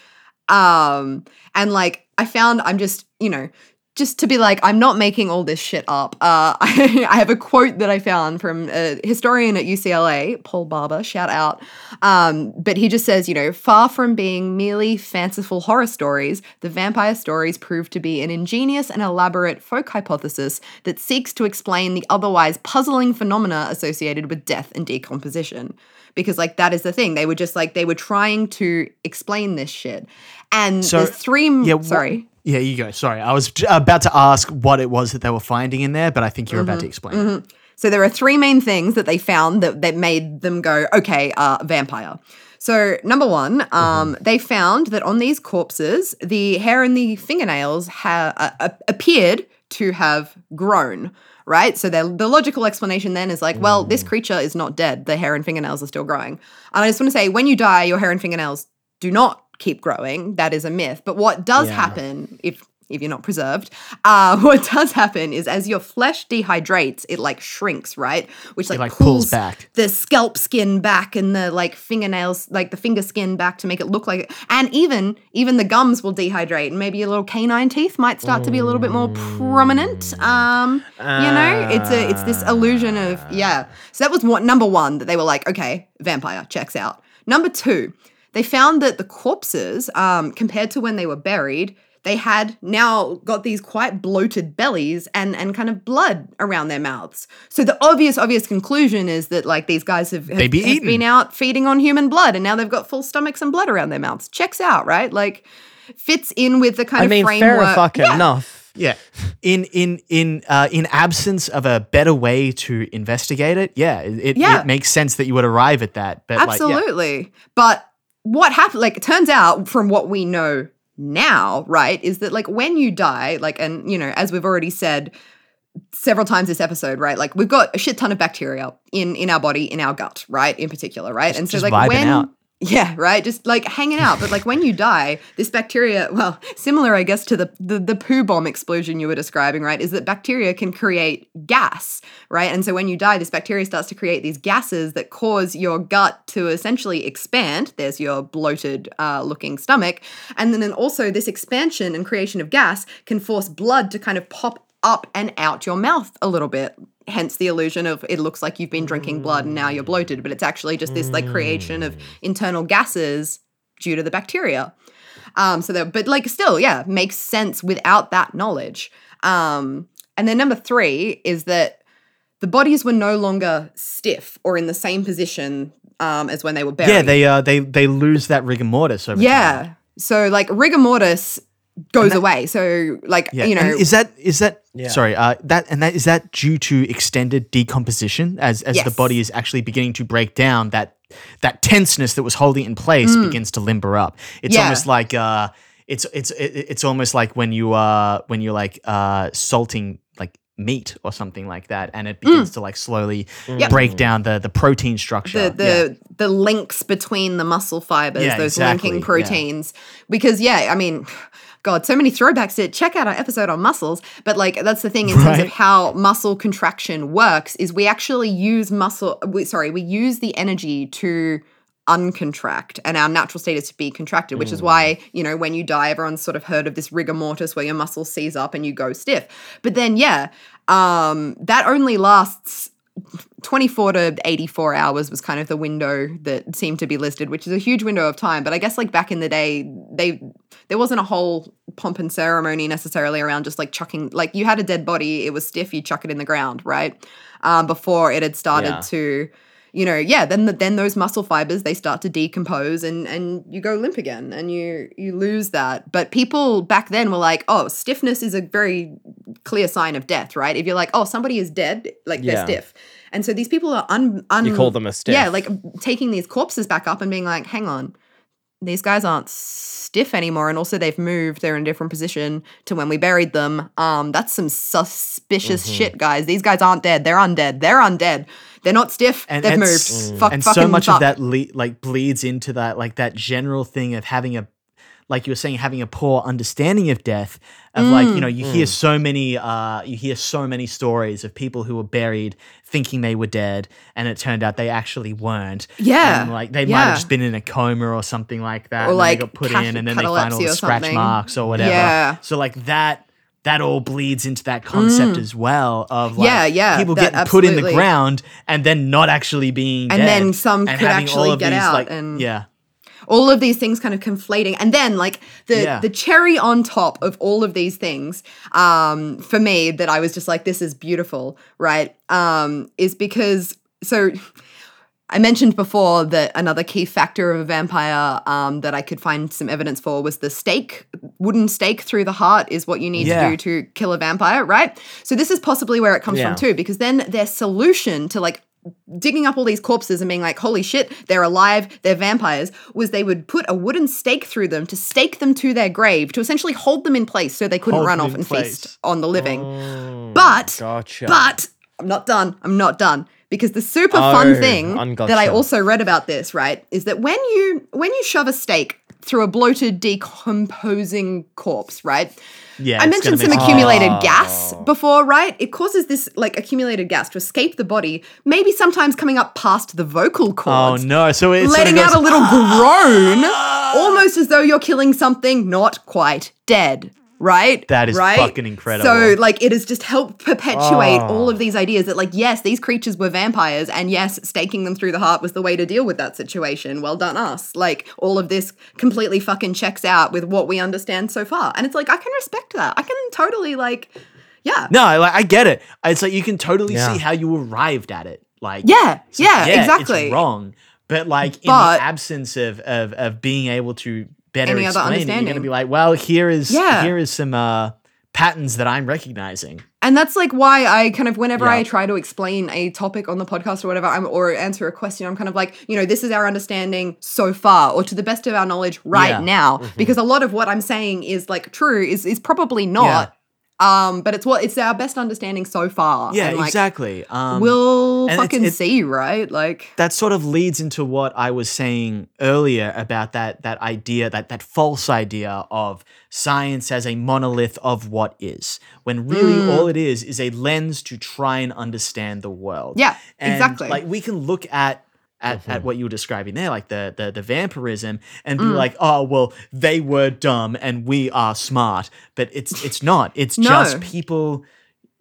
um and like i found i'm just you know just to be like i'm not making all this shit up. Uh i, I have a quote that i found from a historian at ucla paul barber shout out. Um but he just says you know far from being merely fanciful horror stories the vampire stories prove to be an ingenious and elaborate folk hypothesis that seeks to explain the otherwise puzzling phenomena associated with death and decomposition. Because like that is the thing. They were just like they were trying to explain this shit. And So, there's three Yeah, sorry Yeah, you go. Sorry, I was about to ask what it was that they were finding in there, but I think you're about to Mm-hmm, explain. So there are three main things that they found that, that made them go, okay, uh, vampire. So number one, um, they found that on these corpses, the hair and the fingernails ha- uh, uh, appeared to have grown. Right, so the the logical explanation then is like, well, this creature is not dead. The hair and fingernails are still growing. And I just want to say, when you die, your hair and fingernails do not keep growing. That is a myth. But what does Yeah. happen if if you're not preserved, uh, what does happen is as your flesh dehydrates, it like shrinks, right? Which like, like, pulls pulls back. the scalp skin back and the like fingernails, like the finger skin back to make it look like it. And even even the gums will dehydrate, and maybe your little canine teeth might start to be a little bit more prominent. Um, you know, it's a it's this illusion of yeah. So that was what number one that they were like, okay, vampire checks out. Number two, they found that the corpses, um, compared to when they were buried, they had now got these quite bloated bellies and and kind of blood around their mouths. So the obvious obvious conclusion is that like these guys have, have, be have been out feeding on human blood and now they've got full stomachs and blood around their mouths. Checks out, right? Like fits in with the kind I of mean, framework. fair fucking Yeah. enough. Yeah, in in in uh, in absence of a better way to investigate it, yeah, it, it, Yeah. it makes sense that you would arrive at that. But like, yeah. Absolutely. But what happened, like, it turns out from what we know now, right, is that, like, when you die, like, and, you know, as we've already said several times this episode, right, like, we've got a shit ton of bacteria in, in our body, in our gut, right, in particular, right? and so, just like, when. out. Yeah, right. Just like hanging out. But like when you die, this bacteria, well, similar, I guess, to the, the the poo bomb explosion you were describing, right? Is that bacteria can create gas, right? And so when you die, this bacteria starts to create these gases that cause your gut to essentially expand. There's your bloated uh, looking stomach. And then, then also this expansion and creation of gas can force blood to kind of pop up and out your mouth a little bit. Hence the illusion of it looks like you've been drinking blood and now you're bloated, but it's actually just this like creation of internal gases due to the bacteria. Um, so that, but like still, yeah, makes sense without that knowledge. Um, and then number three is that the bodies were no longer stiff or in the same position um, as when they were buried. yeah, they uh they they lose that rigor mortis over time. yeah. So like rigor mortis goes away. So like Yeah, you know, and is that is that Yeah. sorry uh that and that is that due to extended decomposition as as the body is actually beginning to break down that that tenseness that was holding it in place begins to limber up. It's Mm. Yeah. almost like uh it's it's it's almost like when you uh when you're like uh salting like meat or something like that and it begins to like slowly Mm. Yep. break down the the protein structure. the the the links between the muscle fibers, Yeah, those exactly, linking yeah. proteins. Because yeah, I mean, God, so many throwbacks to check out our episode on muscles. But like that's the thing in terms of how muscle contraction works is we actually use muscle. We, sorry, we use the energy to uncontract and our natural state is to be contracted which is why you know when you die everyone's sort of heard of this rigor mortis where your muscle seize up and you go stiff but then yeah um that only lasts 24 to 84 hours was kind of the window that seemed to be listed, which is a huge window of time. But I guess like back in the day, they there wasn't a whole pomp and ceremony necessarily around just like chucking like you had a dead body, it was stiff, you chuck it in the ground, right? Um, before it had started Yeah. to you know, yeah, then the, then those muscle fibers they start to decompose and and you go limp again and you you lose that. But people back then were like, "Oh, stiffness is a very clear sign of death, right? If you're like, "Oh, somebody is dead," like they're stiff. And so these people are un, un You call them a stiff. Yeah, like taking these corpses back up and being like, hang on, these guys aren't stiff anymore. And also they've moved, they're in a different position to when we buried them. Um, that's some suspicious Mm-hmm. shit, guys. These guys aren't dead. They're undead. They're undead. They're not stiff. And they've it's- moved. Fuck, and so much fuck. of that le- like bleeds into that like that general thing of having a like you were saying having a poor understanding of death of like you know you Mm. hear so many uh you hear so many stories of people who were buried thinking they were dead and it turned out they actually weren't Yeah, and like they might have just been in a coma or something like that Or, like, they got put in and then they find all the scratch something. marks or whatever Yeah. so like that that all bleeds into that concept as well of like Mm. Yeah, yeah, people getting put in the ground and then not actually being And dead then some and could actually get these, out like, and- yeah all of these things kind of conflating and then like the Yeah. the cherry on top of all of these things um for me that i was just like this is beautiful right um is because so I mentioned before that another key factor of a vampire um, that I could find some evidence for was the stake. Wooden stake through the heart is what you need Yeah. to do to kill a vampire, right? So this is possibly where it comes Yeah. from too, because then their solution to like digging up all these corpses and being like, holy shit, they're alive, they're vampires, was they would put a wooden stake through them to stake them to their grave to essentially hold them in place so they couldn't Hold run off and place. feast on the living. Mm, But gotcha. but I'm not done. I'm not done because the super Oh, fun thing ungotcha. that I also read about this, right, is that when you when you shove a stake through a bloated, decomposing corpse, right? Yeah I mentioned some accumulated Oh. gas before, right? It causes this like accumulated gas to escape the body, maybe sometimes coming up past the vocal cords. oh no so it's letting out a little groan, almost as though you're killing something not quite dead. Right? That is right? fucking incredible. So, like, it has just helped perpetuate Oh. all of these ideas that, like, yes, these creatures were vampires, and yes, staking them through the heart was the way to deal with that situation. Well done, us. Like, all of this completely fucking checks out with what we understand so far. And it's like, I can respect that. I can totally, like, yeah. no like i get it it's like you can totally Yeah. see how you arrived at it like Yeah, So, yeah, it's exactly. wrong. But like in But- the absence of of of being able to better Any other explain it, you're gonna be like, well, here is Yeah. here is some uh patterns that I'm recognizing. And that's like why I kind of, whenever Yeah. I try to explain a topic on the podcast or whatever, I'm, or answer a question, I'm kind of like, you know, this is our understanding so far, or to the best of our knowledge right Yeah. now. Because a lot of what I'm saying is like true, is is probably not. Um, but it's what it's our best understanding so far. Yeah, And, like, exactly. Um We'll and it's- fucking it's- see, right? Like, that sort of leads into what I was saying earlier about that that idea that that false idea of science as a monolith of what is when really Mm. all it is is a lens to try and understand the world. Yeah, And, exactly. Like we can look at at, at what you were describing there, like the the the vampirism, and be Mm. like, oh well, they were dumb and we are smart, but it's it's not. It's No. just people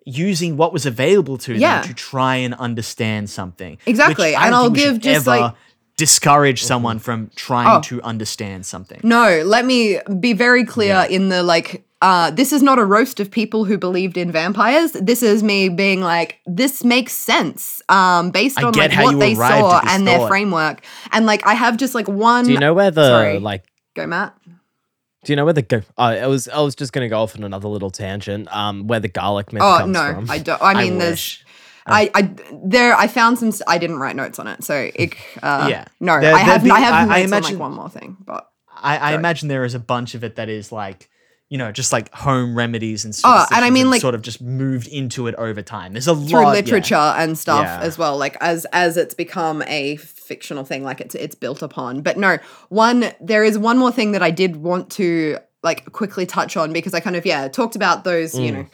using what was available to Yeah. them to try and understand something. Exactly, and I'll give just, like- discourage someone from trying Oh. to understand something. No, let me be very clear in the like uh this is not a roast of people who believed in vampires. This is me being like this makes sense um based on like what they saw and their thought. framework. And like I have just like one Do you know where the Sorry. like? go Matt. Do you know where the go? Uh, I was I was just gonna go off on another little tangent. Um, where the garlic myth Oh comes no, from. I don't I mean there's wish. I, I there I found some I didn't write notes on it. So it, uh, Yeah. no, There- I have there'd I have I- I notes on imagine- like one more thing, but I, I imagine there is a bunch of it that is like, you know, just like home remedies and stuff. Oh, and I mean, like- sort of just moved into it over time. There's a through lot yeah. literature and stuff Yeah. as well like as as it's become a fictional thing like it's it's built upon but no one there is one more thing that i did want to like quickly touch on because i kind of yeah talked about those you mm. know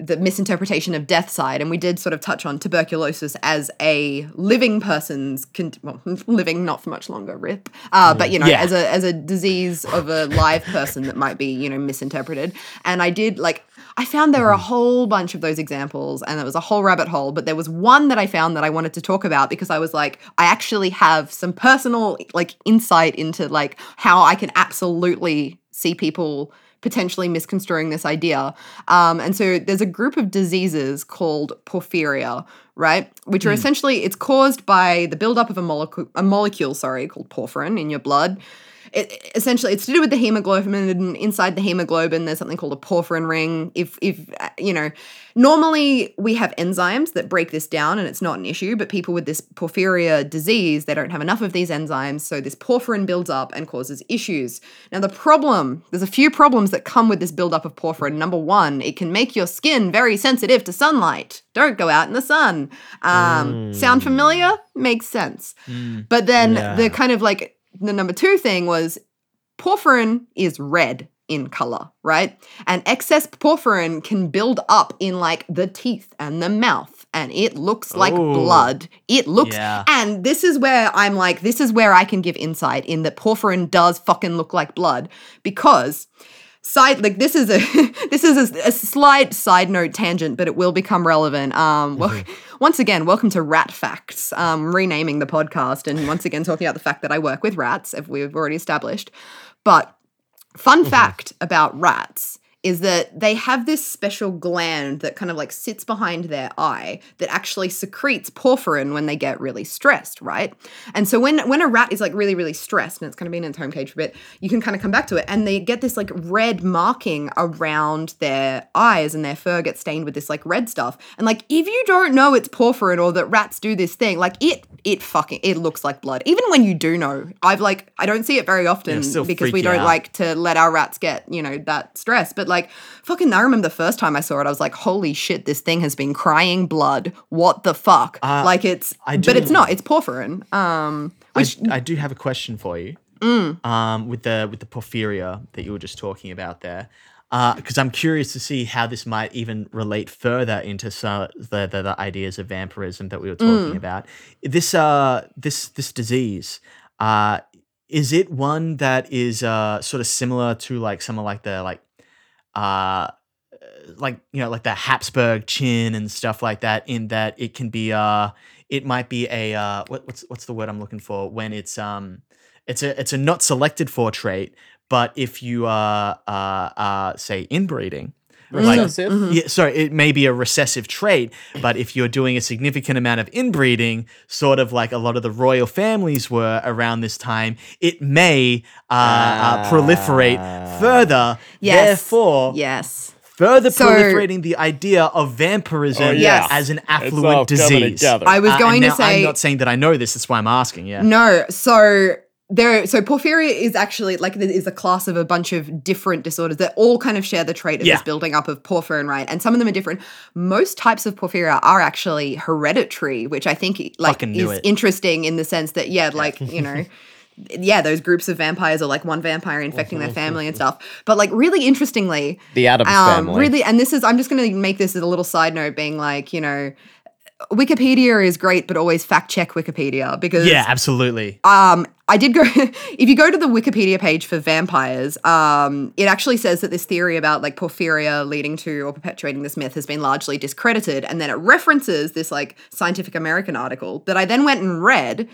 the misinterpretation of death side and we did sort of touch on tuberculosis as a living person's con- well, living not for much longer rip. Uh, but you know Yeah. as a as a disease of a live person that might be you know misinterpreted. And i did like i found there were a whole bunch of those examples and it was a whole rabbit hole but there was one that i found that i wanted to talk about because i was like i actually have some personal like insight into like how i can absolutely see people potentially misconstruing this idea. Um, and so there's a group of diseases called porphyria, right? Which are essentially it's caused by the buildup of a molecule, a molecule, sorry, called porphyrin in your blood. It, essentially it's to do with the hemoglobin and inside the hemoglobin there's something called a porphyrin ring. If if uh, you know normally we have enzymes that break this down and it's not an issue but people with this porphyria disease they don't have enough of these enzymes so this porphyrin builds up and causes issues. Now the problem there's a few problems that come with this buildup of porphyrin. Number one it can make your skin very sensitive to sunlight. Don't go out in the sun. Um, sound familiar? Makes sense. But then Yeah. the kind of like the number two thing was porphyrin is red in color, right? And excess porphyrin can build up in like the teeth and the mouth. And it looks like Ooh. blood. It looks, Yeah. and this is where I'm like, this is where I can give insight in that porphyrin does fucking look like blood because side like this is a this is a, a slight side note tangent but it will become relevant. Um well, once again welcome to rat facts. Um renaming the podcast and once again talking about the fact that i work with rats if we've already established. But fun fact about rats is that they have this special gland that kind of like sits behind their eye that actually secretes porphyrin when they get really stressed, right? And so when when a rat is like really really stressed and it's kind of been in its home cage for a bit, you can kind of come back to it and they get this like red marking around their eyes and their fur gets stained with this like red stuff. And like if you don't know it's porphyrin or that rats do this thing, like it it fucking it looks like blood. Even when you do know, I've like I don't see it very often It'll because we don't out. like to let our rats get, you know, that stress. But like, fucking, I remember the first time I saw it, I was like, holy shit, this thing has been crying blood. What the fuck? Uh, like it's, I but it's not. It's porphyrin. Um, I, which I do have a question for you. Mm. Um, with the with the porphyria that you were just talking about there, because I'm curious to see how this might even relate further into some the, the the ideas of vampirism that we were talking Mm. about. This uh this this disease, uh, is it one that is uh sort of similar to like some of like the like uh like you know like the Habsburg chin and stuff like that in that it can be uh it might be a uh what, what's what's the word I'm looking for? When it's um it's a it's a not selected for trait but if you are uh uh say inbreeding like Recessive? Mm-hmm. yeah, sorry, it may be a recessive trait, but if you're doing a significant amount of inbreeding, sort of like a lot of the royal families were around this time, it may uh, uh, proliferate Ah. further. Yes. Therefore, yes. further So- proliferating the idea of vampirism Oh, yeah. as an affluent disease. together. I was Uh, going to now say, I'm not saying that I know this. That's why I'm asking. Yeah. No, so there so porphyria is actually like there is a class of a bunch of different disorders that all kind of share the trait of Yeah. this building up of porphyrin, right? And some of them are different. Most types of porphyria are actually hereditary, which I think like is it. interesting in the sense that yeah, like, you know, yeah, those groups of vampires are like one vampire infecting their family and stuff. But like really interestingly, The Adams um, family. really, and this is, I'm just going to make this as a little side note, being like, you know, Wikipedia is great, but always fact check Wikipedia because Yeah, absolutely. um, I did go. if you go to the Wikipedia page for vampires, um, it actually says that this theory about like porphyria leading to or perpetuating this myth has been largely discredited, and then it references this like Scientific American article that I then went and read.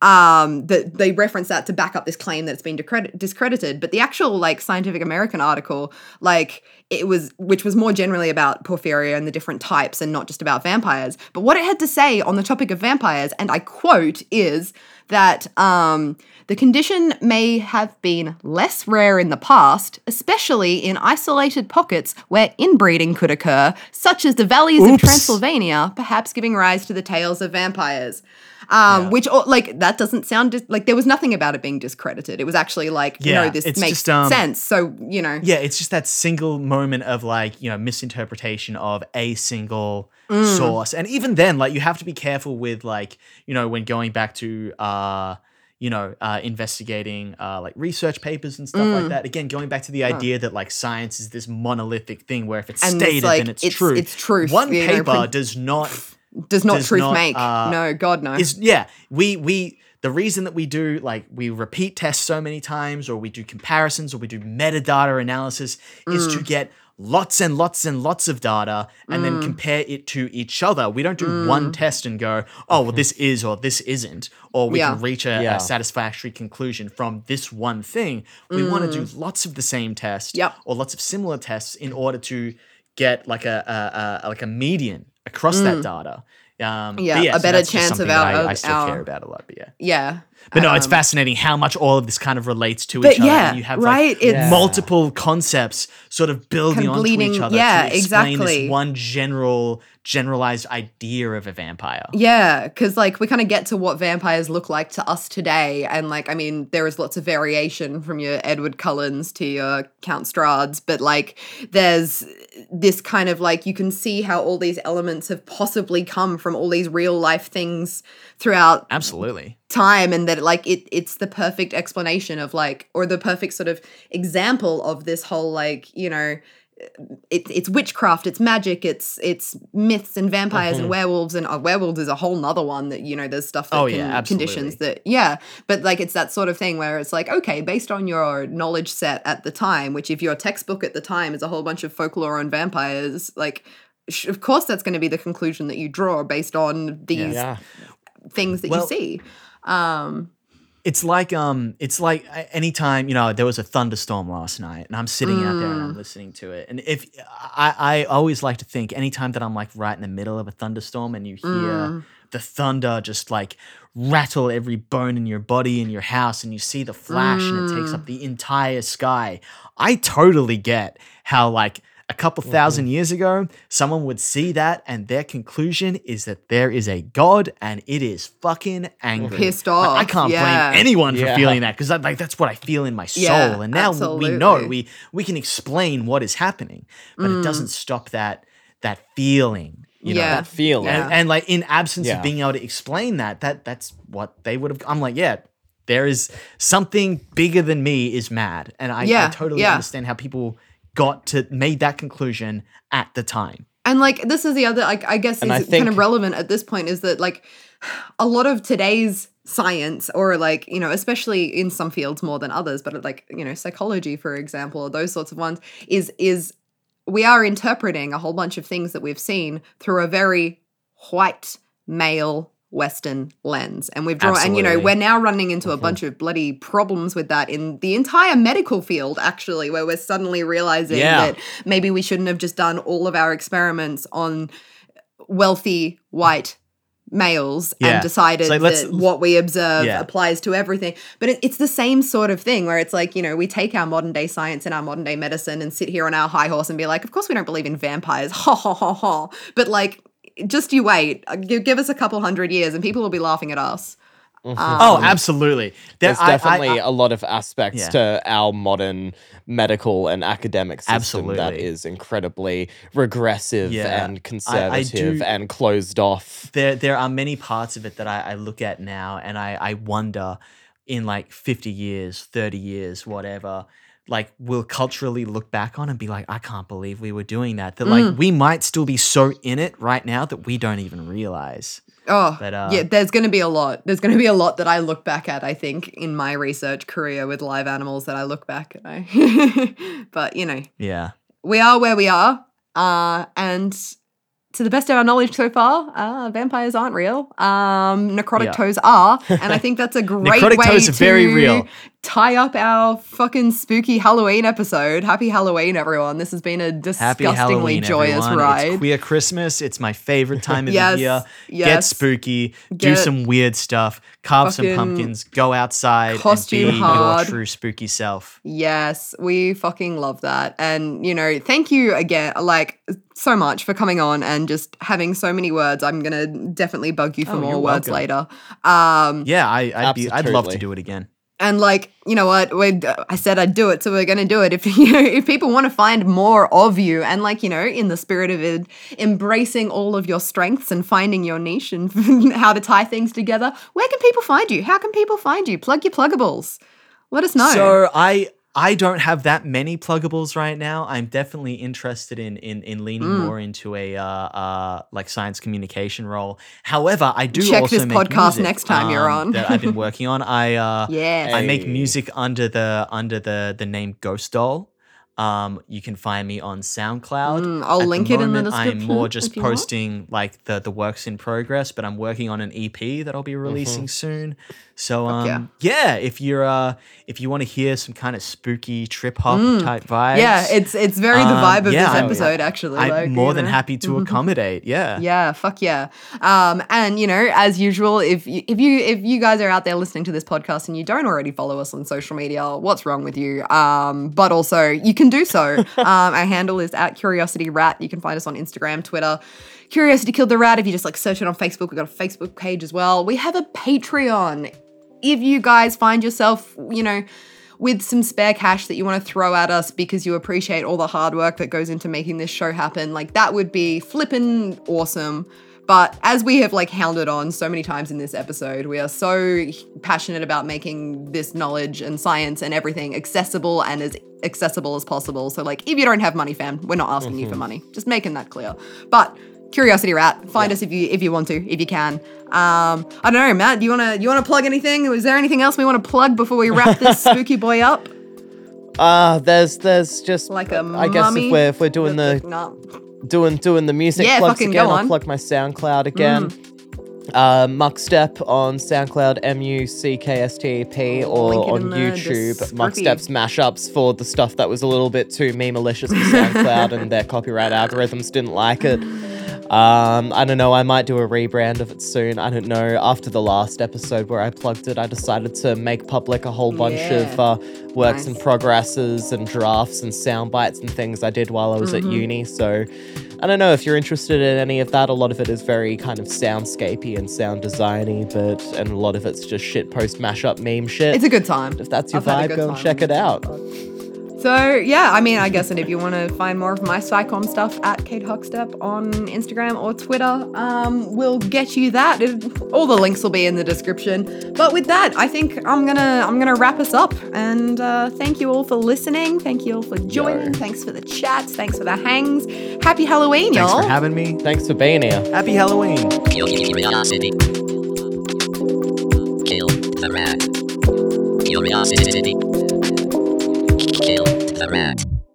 Um, that they reference that to back up this claim that it's been discredited, but the actual like Scientific American article, like it was, which was more generally about porphyria and the different types, and not just about vampires. But what it had to say on the topic of vampires, and I quote, is that um, the condition may have been less rare in the past, especially in isolated pockets where inbreeding could occur, such as the valleys of Transylvania, perhaps giving rise to the tales of vampires. Um, Which, oh, like, that doesn't sound dis- like there was nothing about it being discredited. It was actually like, Yeah, no, this it's makes just, um, sense. So, you know, Yeah, it's just that single moment of like, you know, misinterpretation of a single Mm. source. And even then, like you have to be careful with like, you know, when going back to uh you know, uh, investigating uh, like research papers and stuff Mm. like that. Again, going back to the idea that like science is this monolithic thing where if it's And it's, stated, like, then it's, it's- true. it's true. One you know, paper does not does not does truth not, make. uh, no, God, no. is yeah we we the reason that we do like we repeat tests so many times or we do comparisons or we do metadata analysis is Mm. to get lots and lots and lots of data and Mm. then compare it to each other we don't do one test and go oh well this is or this isn't or we Yeah. can reach a, Yeah. a satisfactory conclusion from this one thing we want to do lots of the same test Mm. Yep. or lots of similar tests in order to get like a, a, a like a median across that data um, but Mm. Yeah, a so better chance of something our- I, I still our- care about a lot but yeah yeah. But no, it's Um, fascinating how much all of this kind of relates to But each other. yeah, you have right? like It's- multiple concepts sort of building Kind of onto each other yeah, to explain exactly. this one general generalized idea of a vampire. Yeah, because like we kind of get to what vampires look like to us today, and like I mean, there is lots of variation from your Edward Cullens to your Count Strahds, but like there's this kind of like you can see how all these elements have possibly come from all these real life things throughout Absolutely. time and that like it it's the perfect explanation of like or the perfect sort of example of this whole like you know it, it's witchcraft it's magic it's it's myths and vampires Mm-hmm. and werewolves and uh, werewolves is a whole nother one that you know there's stuff that Oh, can yeah, conditions that yeah but like it's that sort of thing where it's like okay based on your knowledge set at the time which if your textbook at the time is a whole bunch of folklore on vampires like sh- of course that's going to be the conclusion that you draw based on these Yeah. things that Well- you see um It's like um, it's like a- anytime you know there was a thunderstorm last night, and I'm sitting out there and I'm mm. listening to it, and if I, I always like to think anytime that I'm like right in the middle of a thunderstorm and you hear mm. the thunder just like rattle every bone in your body in your house, and you see the flash and it takes up mm. the entire sky, I totally get how like. A couple 1000 years ago, someone would see that, and their conclusion is that there is a god, and it is fucking angry. Pissed Like, I off, can't yeah. blame anyone for feeling that because like that's what I feel in my soul. Yeah, and now we know we we can explain what is happening, but Mm. it doesn't stop that that feeling. You know, Yeah. That feeling. Yeah. and, and like in absence Yeah. of being able to explain that, that that's what they would have. I'm like, yeah, there is something bigger than me is mad, and I, I totally yeah. understand how people got to made that conclusion at the time. And like this is the other like I guess is I kind of relevant at this point is that like a lot of today's science or like you know especially in some fields more than others but like you know psychology for example or those sorts of ones is is we are interpreting a whole bunch of things that we've seen through a very white male western lens and we've drawn and you know we're now running into a mm-hmm. bunch of bloody problems with that in the entire medical field actually where we're suddenly realizing Yeah. that maybe we shouldn't have just done all of our experiments on wealthy white males Yeah. and decided that what we observe Yeah. applies to everything but it, it's the same sort of thing where it's like you know we take our modern day science and our modern day medicine and sit here on our high horse and be like of course we don't believe in vampires ha ha ha ha but like just you wait Uh, give, give us a couple hundred years and people will be laughing at us oh, absolutely. There- There's I- I- definitely I- a lot of aspects Yeah. to our modern medical and academic system that Absolutely. is incredibly regressive Yeah. and I conservative do- and closed off. there there are many parts of it that I, I look at now and I, I wonder in like 50 years 30 years whatever like we'll culturally look back on and be like i can't believe we were doing that that like we might still be so in it right now that we don't even realize Oh, But, uh, yeah, there's going to be a lot. There's going to be a lot that I look back at, I think, in my research career with live animals that I look back at. I but, you know, yeah we are where we are. Uh, and to the best of our knowledge so far, uh, vampires aren't real. Um, necrotic Yeah. toes are. And I think that's a great Necrotic way toes are very real. tie up our fucking spooky Halloween episode. Happy Halloween, everyone. This has been a disgustingly joyous everyone. ride. it's queer christmas it's my favorite time of Yes, the year get yes. spooky do some weird stuff carve some pumpkins go outside costume and be hard. your true spooky self Yes, we fucking love that. And, you know, thank you again, like, so much for coming on and just having so many words. I'm going to definitely bug you for Oh, more words welcome. later. Um, yeah I, I'd be i'd love to do it again and like, you know what? We I said I'd do it, so we're going to do it. If you know, if people want to find more of you and like, you know, in the spirit of it, embracing all of your strengths and finding your niche and how to tie things together, where can people find you? How can people find you? Plug your pluggables. Let us know. So I I don't have that many pluggables right now. I'm definitely interested in in in leaning Mm. more into a uh, uh like science communication role. However, I do Check this podcast music, next time you're um, on. that I've been working on. I uh Yes. I make music under the under the the name Ghost Doll. Um, you can find me on SoundCloud. Mm, I'll At the link it in the moment, I'm more just you want. posting like the the works in progress, but I'm working on an EP that I'll be releasing soon. So um, yeah. yeah. if you're uh, if you want to hear some kind of spooky trip hop type vibes, Mm. Yeah, it's it's very the um, vibe of yeah, this episode, actually. I'm like, more than know. happy to accommodate. Yeah, Yeah, fuck yeah. Um, and you know, as usual, if you, if you if you guys are out there listening to this podcast and you don't already follow us on social media, what's wrong with you? Um, but also you can do so. um, our handle is at Curiosity Rat. You can find us on Instagram, Twitter. Curiosity killed the rat. If you just like search it on Facebook, we've got a Facebook page as well. We have a Patreon. If you guys find yourself, you know, with some spare cash that you want to throw at us because you appreciate all the hard work that goes into making this show happen, like that would be flippin' awesome. But as we have like hounded on so many times in this episode, we are so passionate about making this knowledge and science and everything accessible and as accessible as possible. So like if you don't have money, fam, we're not asking you for mm-hmm. money. Just making that clear. But Curiosity Rat, find us if you if you want to, if you can. Um, I don't know, Matt. Do you wanna you wanna plug anything? Is there anything else we want to plug before we wrap this spooky boy up? Uh there's there's just Like a I guess if we're if we're doing the no. doing doing the music Yeah, plugs again, I'll. Mm. plug my SoundCloud again. Uh, Muckstep on SoundCloud, M U C K S T E P, or on YouTube. Muckstep's mashups for the stuff that was a little bit too meme malicious for SoundCloud and their copyright algorithms didn't like it. Um, I don't know, I might do a rebrand of it soon. I don't know. After the last episode where I plugged it, I decided to make public a whole bunch of uh, works Nice. progresses and drafts and sound bites and things I did while I was Mm-hmm. at uni. So I don't know if you're interested in any of that. A lot of it is very kind of soundscapey and sound designy, but and a lot of it's just shit post mashup meme shit. It's a good time. if that's your I've vibe, go and check it out. So yeah, I mean, I guess, and if you want to find more of my SciComm stuff at Kate Huckstep on Instagram or Twitter, um, we'll get you that. It- all the links will be in the description. But with that, I think I'm gonna I'm gonna wrap us up. And uh, thank you all for listening. Thank you all for joining. Thanks for the chats. Thanks for the hangs. Happy Halloween, Thanks y'all. Thanks for having me. Thanks for being here. Happy Halloween. Curiosity. Kill the rat. Curiosity. Kill the rat.